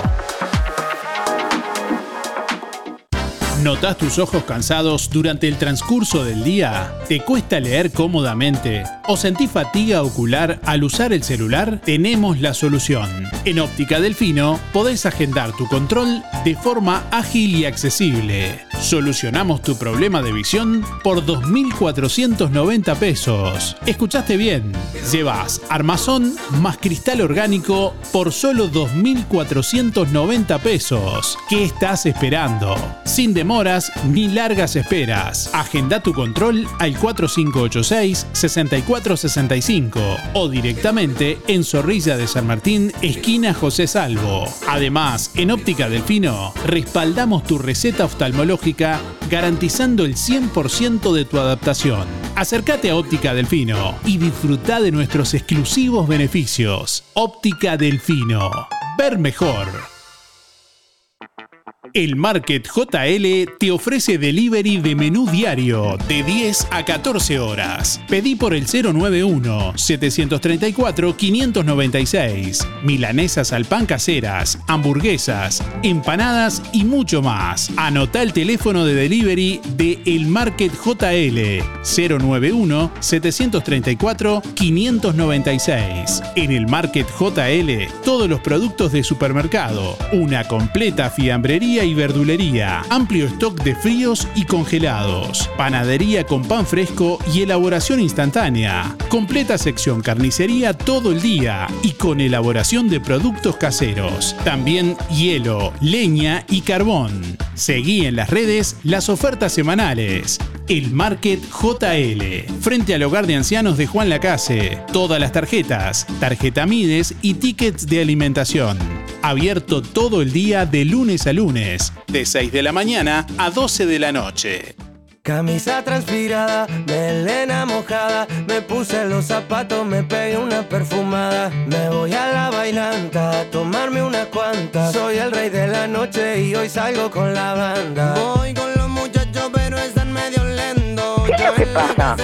¿Notas tus ojos cansados durante el transcurso del día? ¿Te cuesta leer cómodamente? ¿O sentís fatiga ocular al usar el celular? Tenemos la solución. En Óptica Delfino podés agendar tu control de forma ágil y accesible. Solucionamos tu problema de visión por 2.490 pesos. ¿Escuchaste bien? Llevas armazón más cristal orgánico por solo 2.490 pesos. ¿Qué estás esperando? Sin demoras ni largas esperas. Agenda tu control al 4586-6465 o directamente en Zorrilla de San Martín, esquina José Salvo. Además, en Óptica Delfino, respaldamos tu receta oftalmológica garantizando el 100% de tu adaptación. Acércate a Óptica Delfino y disfruta de nuestros exclusivos beneficios. Óptica Delfino. Ver mejor. El Market JL te ofrece delivery de menú diario de 10 a 14 horas. Pedí por el 091-734-596. Milanesas al pan caseras, hamburguesas, empanadas y mucho más. Anota el teléfono de delivery de El Market JL 091-734-596. En el Market JL, todos los productos de supermercado, una completa fiambrería y verdulería, amplio stock de fríos y congelados, panadería con pan fresco y elaboración instantánea, completa sección carnicería todo el día y con elaboración de productos caseros, también hielo, leña y carbón. Seguí en las redes las ofertas semanales. El Market JL, frente al hogar de ancianos de Juan Lacase. Todas las tarjetas, tarjeta Mides y tickets de alimentación. Abierto todo el día de lunes a lunes, de 6 de la mañana a 12 de la noche. Camisa transpirada, melena mojada, me puse los zapatos, me pegué una perfumada. Me voy a la bailanta a tomarme unas cuantas. Soy el rey de la noche y hoy salgo con la banda. Voy con los muchachos, pero están medio lentos. ¿Qué es lo que Yo en la pasa?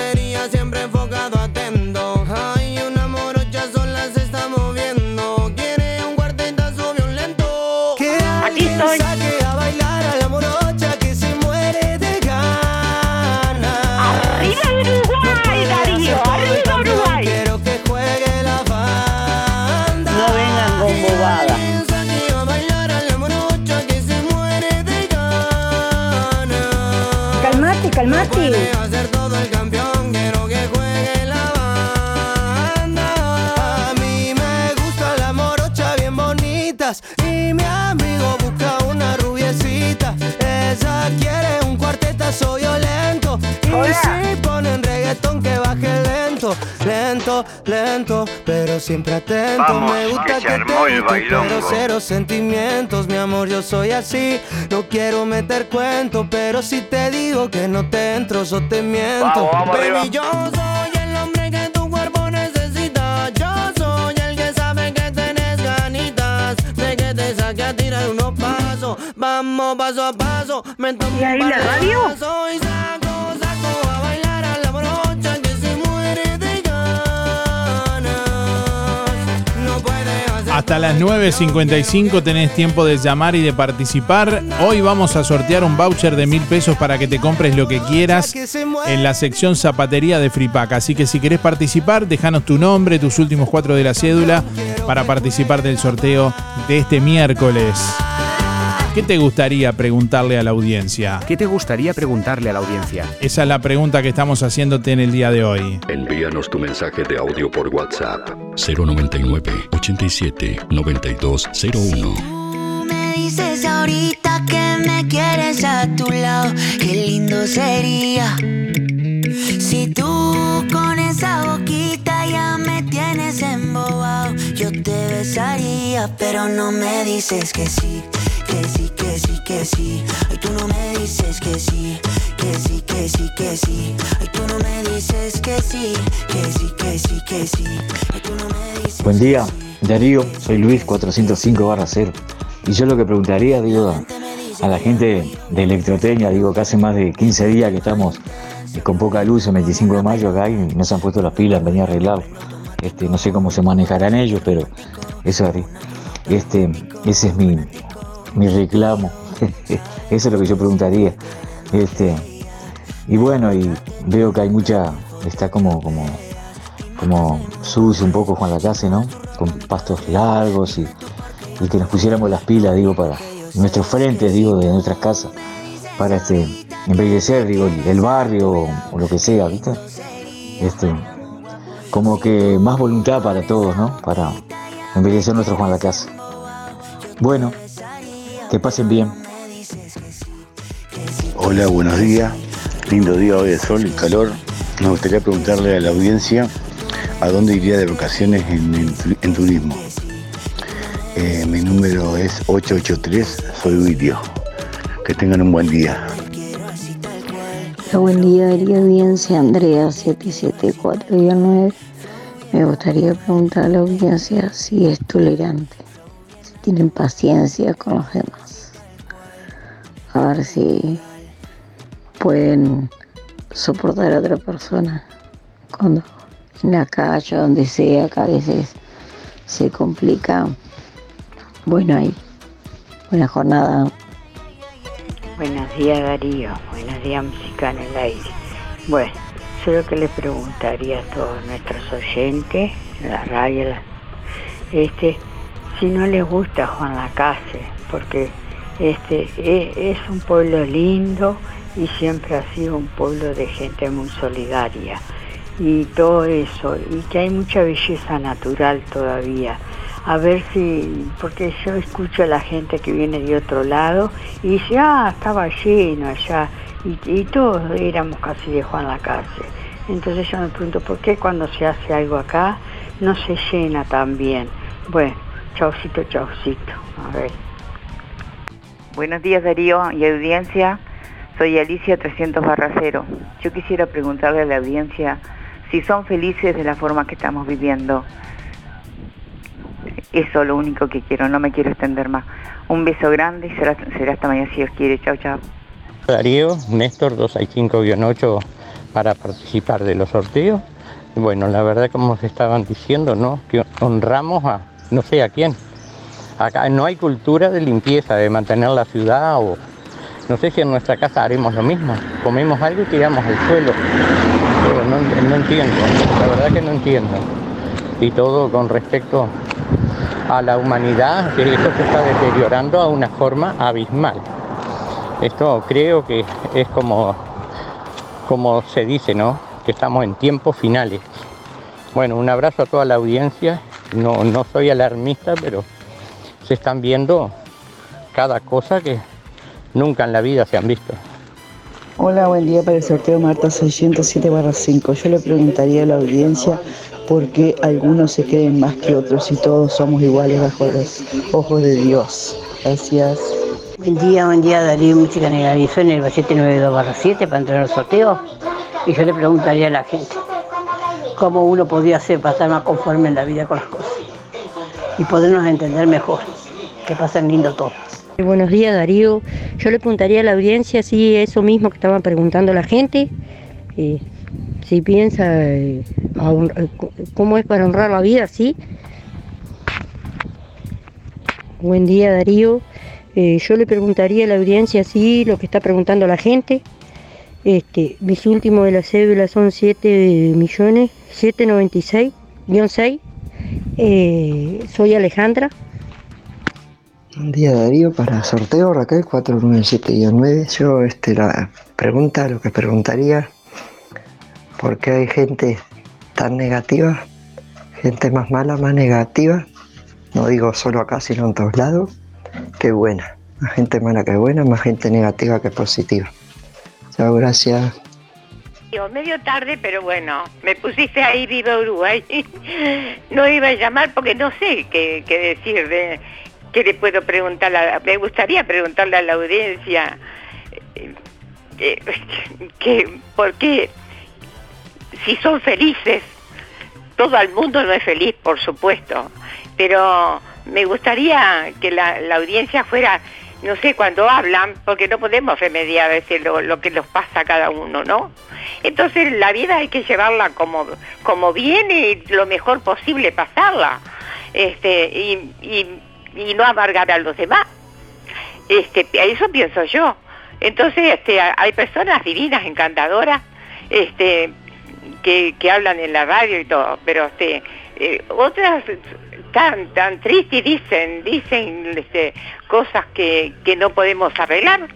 Siempre atento. Vamos, me gusta que que, se te armó el guste, pero bailongo. cero sentimientos, mi amor, yo soy así. No quiero meter cuento, pero si te digo que no te entro, yo te miento. Vamos, vamos Baby, arriba. yo soy el hombre que tu cuerpo necesita. Yo soy el que sabe que tenés ganitas de que te saque a tirar unos pasos. Vamos paso a paso, me tomo ¿Y ahí un la radio? Hasta las 9.55 tenés tiempo de llamar y de participar. Hoy vamos a sortear un voucher de mil pesos para que te compres lo que quieras en la sección zapatería de Fripac. Así que si querés participar, déjanos tu nombre, tus últimos cuatro de la cédula para participar del sorteo de este miércoles. ¿Qué te gustaría preguntarle a la audiencia? ¿Qué te gustaría preguntarle a la audiencia? Esa es la pregunta que estamos haciéndote en el día de hoy. Envíanos tu mensaje de audio por WhatsApp 099 87 9201. Me dices ahorita que me quieres a tu lado, qué lindo sería. Si tú con esa boquita ya me tienes embobado, yo te besaría, pero no me dices que sí, que sí, que sí, que sí. Ay, tú no me dices que sí, que sí, que sí, que sí. Ay, tú no me dices que sí, que sí, que sí, que sí. Ay, tú no me dices Buen día, Darío, soy Luis 405 barra 0. Y yo lo que preguntaría, digo, a, la gente de Electroteña, digo que hace más de 15 días que estamos eh, con poca luz el 25 de mayo acá y no se han puesto las pilas, venía a arreglar. Este, no sé cómo se manejarán ellos, pero eso haré. Este, ese es mi, mi reclamo. eso es lo que yo preguntaría. Este, y bueno, y veo que hay mucha, está como, como, como sucio un poco Juan Lacase, ¿no? Con pastos largos y, y que nos pusiéramos las pilas, digo, para nuestros frentes, digo, de nuestras casas, para este, embellecer, digo, el, barrio o, o lo que sea, ¿viste? Este, como que más voluntad para todos, ¿no? Para embellecer nuestro Juan Lacase. Bueno, que pasen bien. Hola, buenos días. Lindo día hoy de sol y calor. Me gustaría preguntarle a la audiencia a dónde iría de vacaciones en, en tu- en turismo. Eh, mi número es 883, soy Wilio. Que tengan un buen día. Buen día, Darío Audiencia, Andrea 774-9. Me gustaría preguntar a la audiencia si es tolerante, tienen paciencia con los demás. A ver si pueden soportar a otra persona cuando en la calle, donde sea, que a veces se complica. Bueno, ahí. Buena jornada. Buenos días Darío, buenos días Música en el aire. Bueno, yo lo que le preguntaría a todos nuestros oyentes, la radio, este, si no les gusta Juan Lacase, porque Este, e- es un pueblo lindo y siempre ha sido un pueblo de gente muy solidaria y todo eso, y que hay mucha belleza natural todavía. A ver si, porque yo escucho a la gente que viene de otro lado y dice, ah, estaba lleno allá, y, y todos éramos casi de Juan la Cárcel. Entonces yo me pregunto, ¿por qué cuando se hace algo acá no se llena tan bien? Bueno, chaucito, chaucito. A ver. Buenos días Darío y audiencia, soy Alicia 300 barra cero. Yo quisiera preguntarle a la audiencia si son felices de la forma que estamos viviendo. Eso es lo único que quiero, no me quiero extender más. Un beso grande y será, será hasta mañana si Dios quiere. Chao, chao. Darío, Néstor 265-8 para participar de los sorteos. Bueno, la verdad como se estaban diciendo, ¿no? Que honramos a no sé a quién. Acá no hay cultura de limpieza, de mantener la ciudad o no sé si en nuestra casa haremos lo mismo. Comemos algo y tiramos al suelo. Pero no, entiendo, la verdad que no entiendo. Y todo con respecto a la humanidad, que esto se está deteriorando a una forma abismal. Esto creo que es como, como se dice, ¿no? Que estamos en tiempos finales. Bueno, un abrazo a toda la audiencia. No, no soy alarmista, pero se están viendo cada cosa que nunca en la vida se han visto. Hola, buen día para el sorteo Marta 607 5. Yo le preguntaría a la audiencia por qué algunos se creen más que otros y todos somos iguales bajo los ojos de Dios. Gracias. Buen día, buen día Darío Música en el 792 7 para entrar al sorteo. Y yo le preguntaría a la gente cómo uno podía hacer para estar más conforme en la vida con las cosas y podernos entender mejor. Que pasen lindo todo. Buenos días Darío. Yo le preguntaría a la audiencia si eso mismo que estaban preguntando la gente, eh, si piensa eh, eh, cómo es para honrar la vida, sí. Buen día Darío. Yo le preguntaría a la audiencia si lo que está preguntando la gente. Este, mis últimos de la cédula son 7 millones, 796, guion 6. Eh, soy Alejandra. Un día Darío para sorteo Raquel 497-9. Yo este, la pregunta, lo que preguntaría, ¿por qué hay gente tan negativa? Gente más mala, más negativa. No digo solo acá, sino en todos lados. Qué buena. Más gente mala que buena, más gente negativa que positiva. Gracias. Medio tarde, pero bueno, me pusiste ahí viva Uruguay. No iba a llamar porque no sé qué, qué decir, de, qué le puedo preguntar. a- me gustaría preguntarle a la audiencia eh, eh, que, qué, si son felices, todo el mundo no es feliz, por supuesto, pero me gustaría que la, la audiencia fuera, no sé, cuando hablan, porque no podemos remediar veces lo, lo que nos pasa a cada uno, ¿no? Entonces la vida hay que llevarla como, como viene y lo mejor posible pasarla, este, y, y, y no amargar a los demás. Este, eso pienso yo. Entonces, este, hay personas divinas, encantadoras, este, que, que hablan en la radio y todo, pero este, eh, otras tan, tan tristes dicen, dicen este, cosas que, que no podemos arreglar,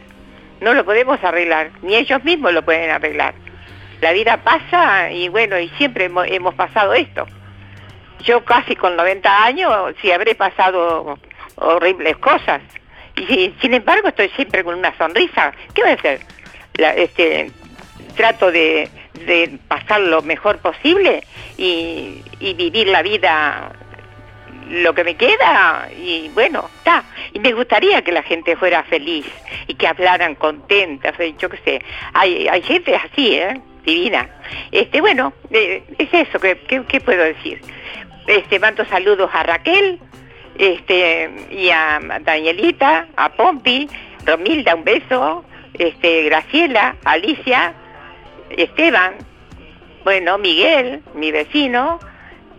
no lo podemos arreglar, ni ellos mismos lo pueden arreglar. La vida pasa y bueno, y siempre hemos, pasado esto. Yo casi con 90 años sí habré pasado horribles cosas. Y sin embargo estoy siempre con una sonrisa. ¿Qué voy a hacer? Este, trato de, de pasar lo mejor posible y, vivir la vida lo que me queda y bueno, está. Y me gustaría que la gente fuera feliz y que hablaran contentas, eh, yo qué sé. Hay, hay gente así, ¿eh? Divina. Este, bueno, eh, es eso, ¿qué, qué, qué puedo decir? Este, mando saludos a Raquel, este, y a Danielita, a Pompi, Romilda, un beso, este, Graciela, Alicia, Esteban, bueno, Miguel, mi vecino,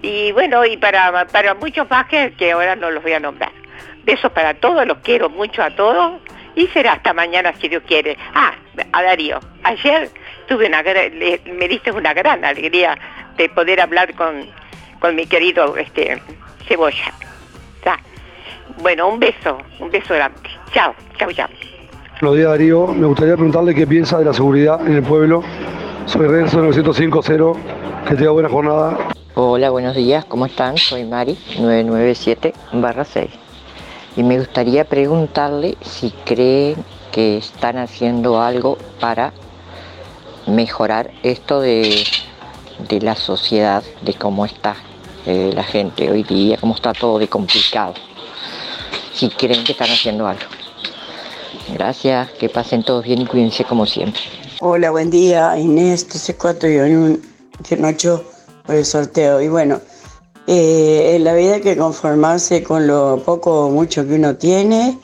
y bueno, y para, para muchos más que, ahora no los voy a nombrar. Besos para todos, los quiero mucho a todos, y será hasta mañana si Dios quiere. Ah, a Darío, ayer tuve una me diste una gran alegría de poder hablar con, con mi querido este Cebolla. Bueno, un beso, un beso grande. Chao, chao, chao. Buenos días Darío, me gustaría preguntarle qué piensa de la seguridad en el pueblo. Soy Renzo 905-0, que tenga buena jornada. Hola, buenos días, ¿cómo están? Soy Mari, 997-6. Y me gustaría preguntarle si creen que están haciendo algo para mejorar esto de, de la sociedad, de cómo está eh, la gente hoy día, cómo está todo de complicado. Si creen que están haciendo algo. Gracias, que pasen todos bien y cuídense como siempre. Hola, buen día, Inés, TC4 y un 8 por el sorteo. Y bueno, eh, en la vida hay que conformarse con lo poco o mucho que uno tiene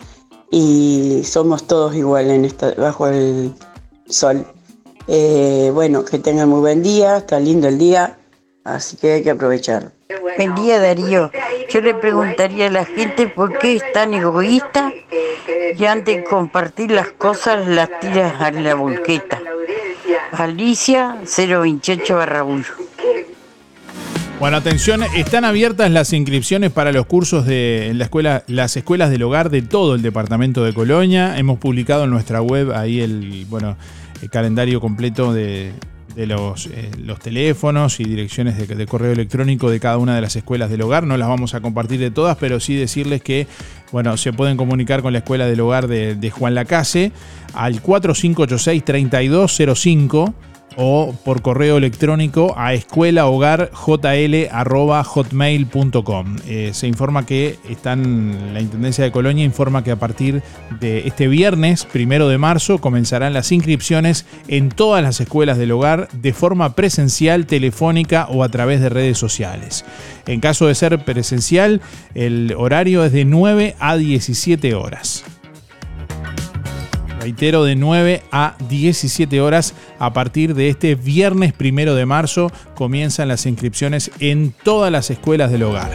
y somos todos iguales bajo el sol. Eh, bueno, que tengan muy buen día, está lindo el día, así que hay que aprovecharlo. Buen día Darío. Yo le preguntaría a la gente por qué es tan egoísta y antes de compartir las cosas las tiras a la volqueta. Alicia 028 barra 1. Bueno, atención, están abiertas las inscripciones para los cursos de la escuela, las escuelas del hogar de todo el departamento de Colonia. Hemos publicado en nuestra web ahí el, bueno, el calendario completo de, de los, eh, los teléfonos y direcciones de, correo electrónico de cada una de las escuelas del hogar. No las vamos a compartir de todas, pero sí decirles que bueno, se pueden comunicar con la escuela del hogar de, de Juan Lacase al 4586-3205 o por correo electrónico a escuelahogarjl.hotmail.com. Eh, se informa que están, la Intendencia de Colonia informa que a partir de este viernes, primero de marzo, comenzarán las inscripciones en todas las escuelas del hogar de forma presencial, telefónica o a través de redes sociales. En caso de ser presencial, el horario es de 9 a 17 horas. Reitero, de 9 a 17 horas a partir de este viernes primero de marzo comienzan las inscripciones en todas las escuelas del hogar.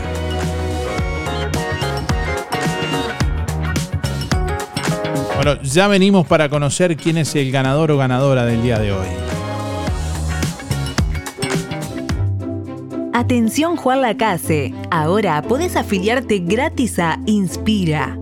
Bueno, ya venimos para conocer quién es el ganador o ganadora del día de hoy. Atención Juan Lacase, ahora podés afiliarte gratis a Inspira.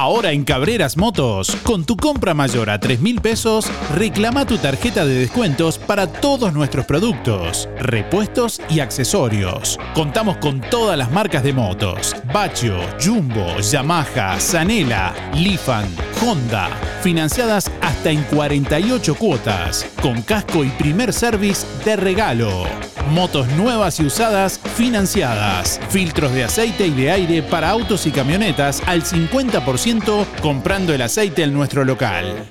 Ahora en Cabreras Motos, con tu compra mayor a 3 mil pesos, reclama tu tarjeta de descuentos para todos nuestros productos, repuestos y accesorios. Contamos con todas las marcas de motos: Bacho, Jumbo, Yamaha, Zanela, Lifan, Honda, financiadas hasta en 48 cuotas, con casco y primer service de regalo. Motos nuevas y usadas financiadas. Filtros de aceite y de aire para autos y camionetas al 50% comprando el aceite en nuestro local.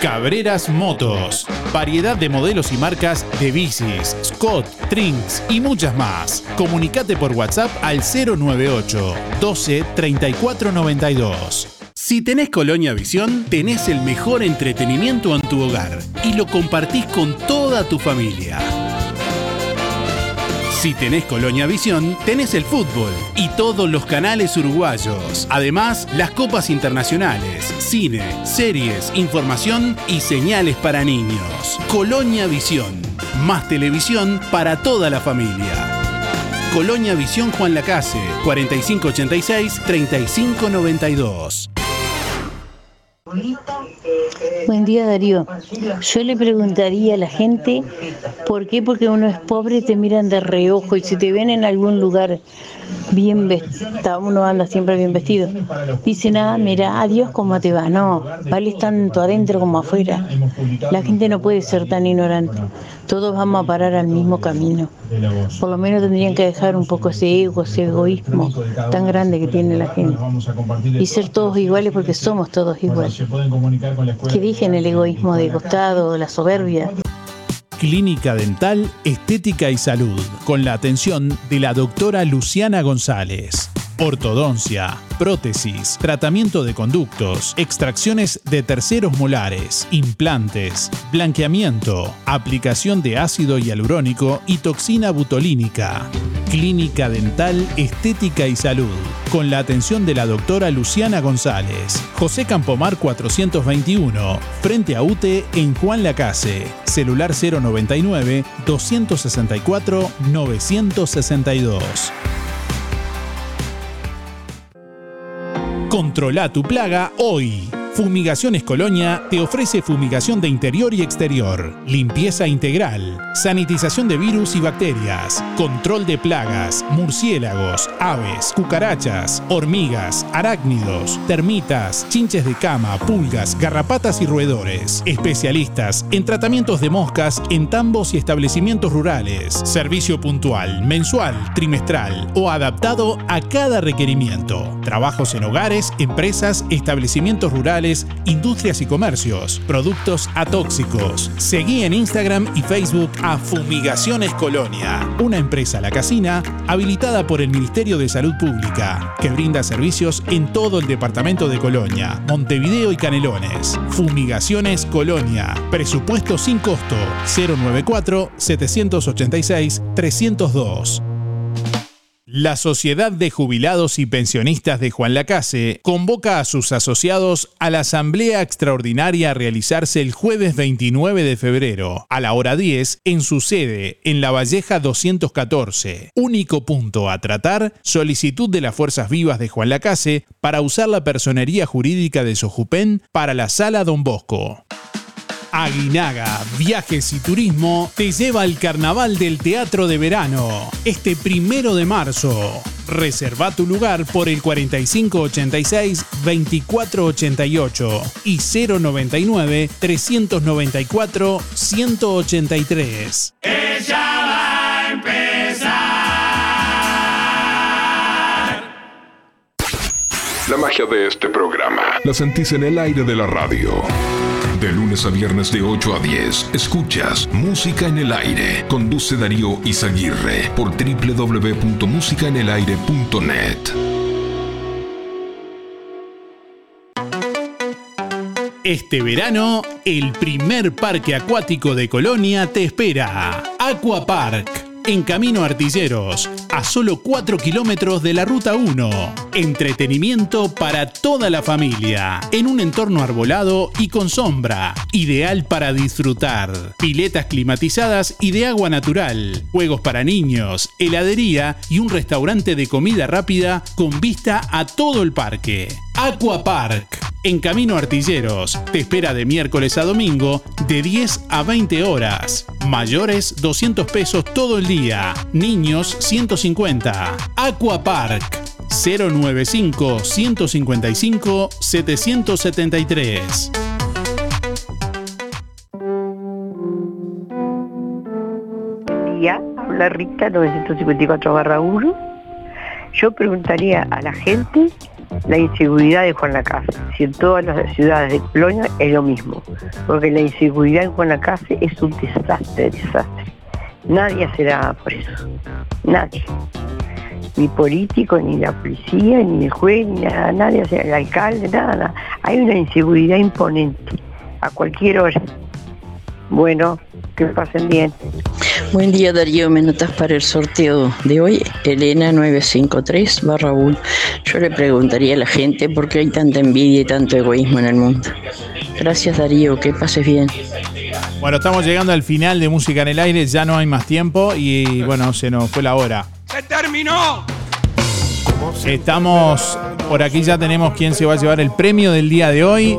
Cabreras Motos. Variedad de modelos y marcas de bicis, Scott, Trinks y muchas más. Comunicate por WhatsApp al 098 12 34 92. Si tenés Colonia Visión, tenés el mejor entretenimiento en tu hogar y lo compartís con toda tu familia. Si tenés Colonia Visión, tenés el fútbol y todos los canales uruguayos. Además, las copas internacionales, cine, series, información y señales para niños. Colonia Visión. Más televisión para toda la familia. Colonia Visión Juan Lacase, 4586-3592. Buen día Darío. Yo le preguntaría a la gente por qué, porque uno es pobre te miran de reojo y si te ven en algún lugar bien vestido, uno anda siempre bien vestido, dicen, ah, mira, adiós, ¿cómo te va? No, vale tanto adentro como afuera. La gente no puede ser tan ignorante. Todos vamos a parar al mismo camino. Por lo menos tendrían que dejar un poco ese ego, ese egoísmo tan grande que tiene la gente. Y ser todos iguales porque somos todos iguales. Que dejen el egoísmo de costado, la soberbia. Clínica Dental, Estética y Salud, con la atención de la doctora Luciana González. Ortodoncia, prótesis, tratamiento de conductos, extracciones de terceros molares, implantes, blanqueamiento, aplicación de ácido hialurónico y toxina butolínica. Clínica Dental, Estética y Salud, con la atención de la doctora Luciana González. José Campomar 421, frente a UTE en Juan Lacase. Celular 099 264 962. Controla tu plaga hoy. Fumigaciones Colonia te ofrece fumigación de interior y exterior, limpieza integral, sanitización de virus y bacterias, control de plagas, murciélagos, aves, cucarachas, hormigas, arácnidos, termitas, chinches de cama, pulgas, garrapatas y roedores. Especialistas en tratamientos de moscas en tambos y establecimientos rurales. Servicio puntual, mensual, trimestral o adaptado a cada requerimiento. Trabajos en hogares, empresas, establecimientos rurales industrias y comercios, productos atóxicos. Seguí en Instagram y Facebook a Fumigaciones Colonia, una empresa la casina habilitada por el Ministerio de Salud Pública, que brinda servicios en todo el departamento de Colonia, Montevideo y Canelones. Fumigaciones Colonia, presupuesto sin costo 094 786 302. La Sociedad de Jubilados y Pensionistas de Juan Lacase convoca a sus asociados a la Asamblea Extraordinaria a realizarse el jueves 29 de febrero, a la hora 10, en su sede, en La Valleja 214. Único punto a tratar, solicitud de las Fuerzas Vivas de Juan Lacase para usar la personería jurídica de Sojupen para la Sala Don Bosco. Aguinaga Viajes y Turismo te lleva al Carnaval del Teatro de Verano este primero de marzo. Reserva tu lugar por el 4586-2488 y 099-394-183. Ella va a empezar. La magia de este programa la sentís en el aire de la radio. De lunes a viernes de 8 a 10, escuchas Música en el Aire. Conduce Darío Izaguirre por www.musicaenelaire.net. Este verano, el primer parque acuático de Colonia te espera. Aqua Park. En Camino Artilleros, a solo 4 kilómetros de la Ruta 1. Entretenimiento para toda la familia, en un entorno arbolado y con sombra, ideal para disfrutar. Piletas climatizadas y de agua natural, juegos para niños, heladería y un restaurante de comida rápida con vista a todo el parque. Aqua Park. En Camino Artilleros te espera de miércoles a domingo de 10 a 20 horas. Mayores 200 pesos todo el día. Niños 150. Aqua Park 095 155 773. día, habla Rita 954 barra 1. Yo preguntaría a la gente la inseguridad de Juan Lacase. Si en todas las ciudades de Colonia es lo mismo. Porque la inseguridad en Juan es un desastre, desastre. Nadie hace nada por eso. Nadie. Ni político, ni la policía, ni el juez, ni nada, nadie hace, el alcalde, nada, nada. Hay una inseguridad imponente. A cualquier hora. Bueno, que pasen bien. Buen día Darío, me notas para el sorteo de hoy, Elena 953 barra 1. Yo le preguntaría a la gente por qué hay tanta envidia y tanto egoísmo en el mundo. Gracias Darío, que pases bien. Bueno, estamos llegando al final de Música en el Aire, ya no hay más tiempo y bueno, se nos fue la hora. ¡Se terminó! Estamos por aquí, ya tenemos quién se va a llevar el premio del día de hoy.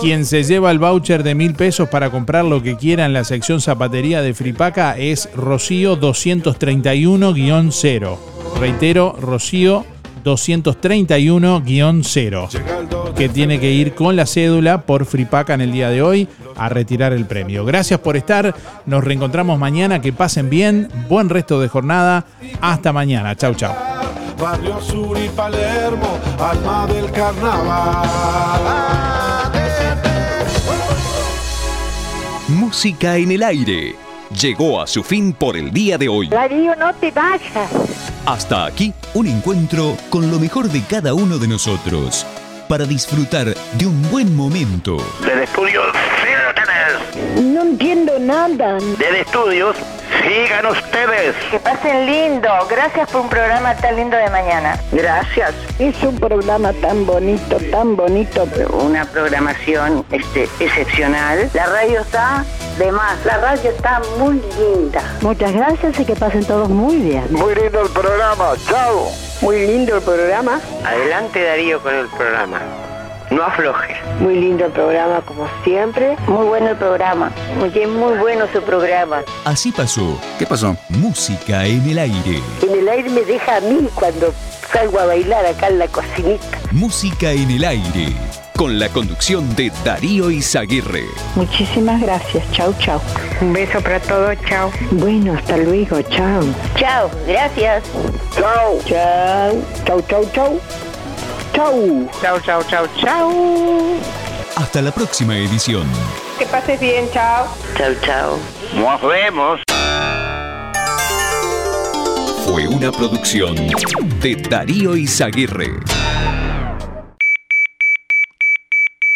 Quien se lleva el voucher de mil pesos para comprar lo que quiera en la sección zapatería de Fripaca es Rocío 231-0. Reitero, Rocío 231-0, que tiene que ir con la cédula por Fripaca en el día de hoy a retirar el premio. Gracias por estar, nos reencontramos mañana, que pasen bien, buen resto de jornada, hasta mañana, chau chau. Barrio Sur y Palermo, alma del carnaval. Música en el aire. Llegó a su fin por el día de hoy. Darío, no te vayas. Hasta aquí un encuentro con lo mejor de cada uno de nosotros para disfrutar de un buen momento. Del estudio, sí lo tenés. No entiendo nada. Del estudios, sigan ustedes. Que pasen lindo. Gracias por un programa tan lindo de mañana. Gracias. Es un programa tan bonito, tan bonito. Una programación este, excepcional. La radio está de más. La radio está muy linda. Muchas gracias y que pasen todos muy bien. Muy lindo el programa. Chao. Muy lindo el programa. Adelante Darío con el programa. No afloje. Muy lindo el programa como siempre. Muy bueno el programa. Muy, muy bueno su programa. Así pasó. ¿Qué pasó? Música en el aire. En el aire me deja a mí cuando salgo a bailar acá en la cocinita. Música en el aire. Con la conducción de Darío Izaguirre. Muchísimas gracias. Chau, chau. Un beso para todos. Chao. Bueno, hasta luego. Chao. Chao. Gracias. Chao. Chao. Chau, chau, chau. Chau. Chau, chau, chau, chau. Hasta la próxima edición. Que pases bien. Chao. Chau, chau. Nos vemos. Fue una producción de Darío Izaguirre.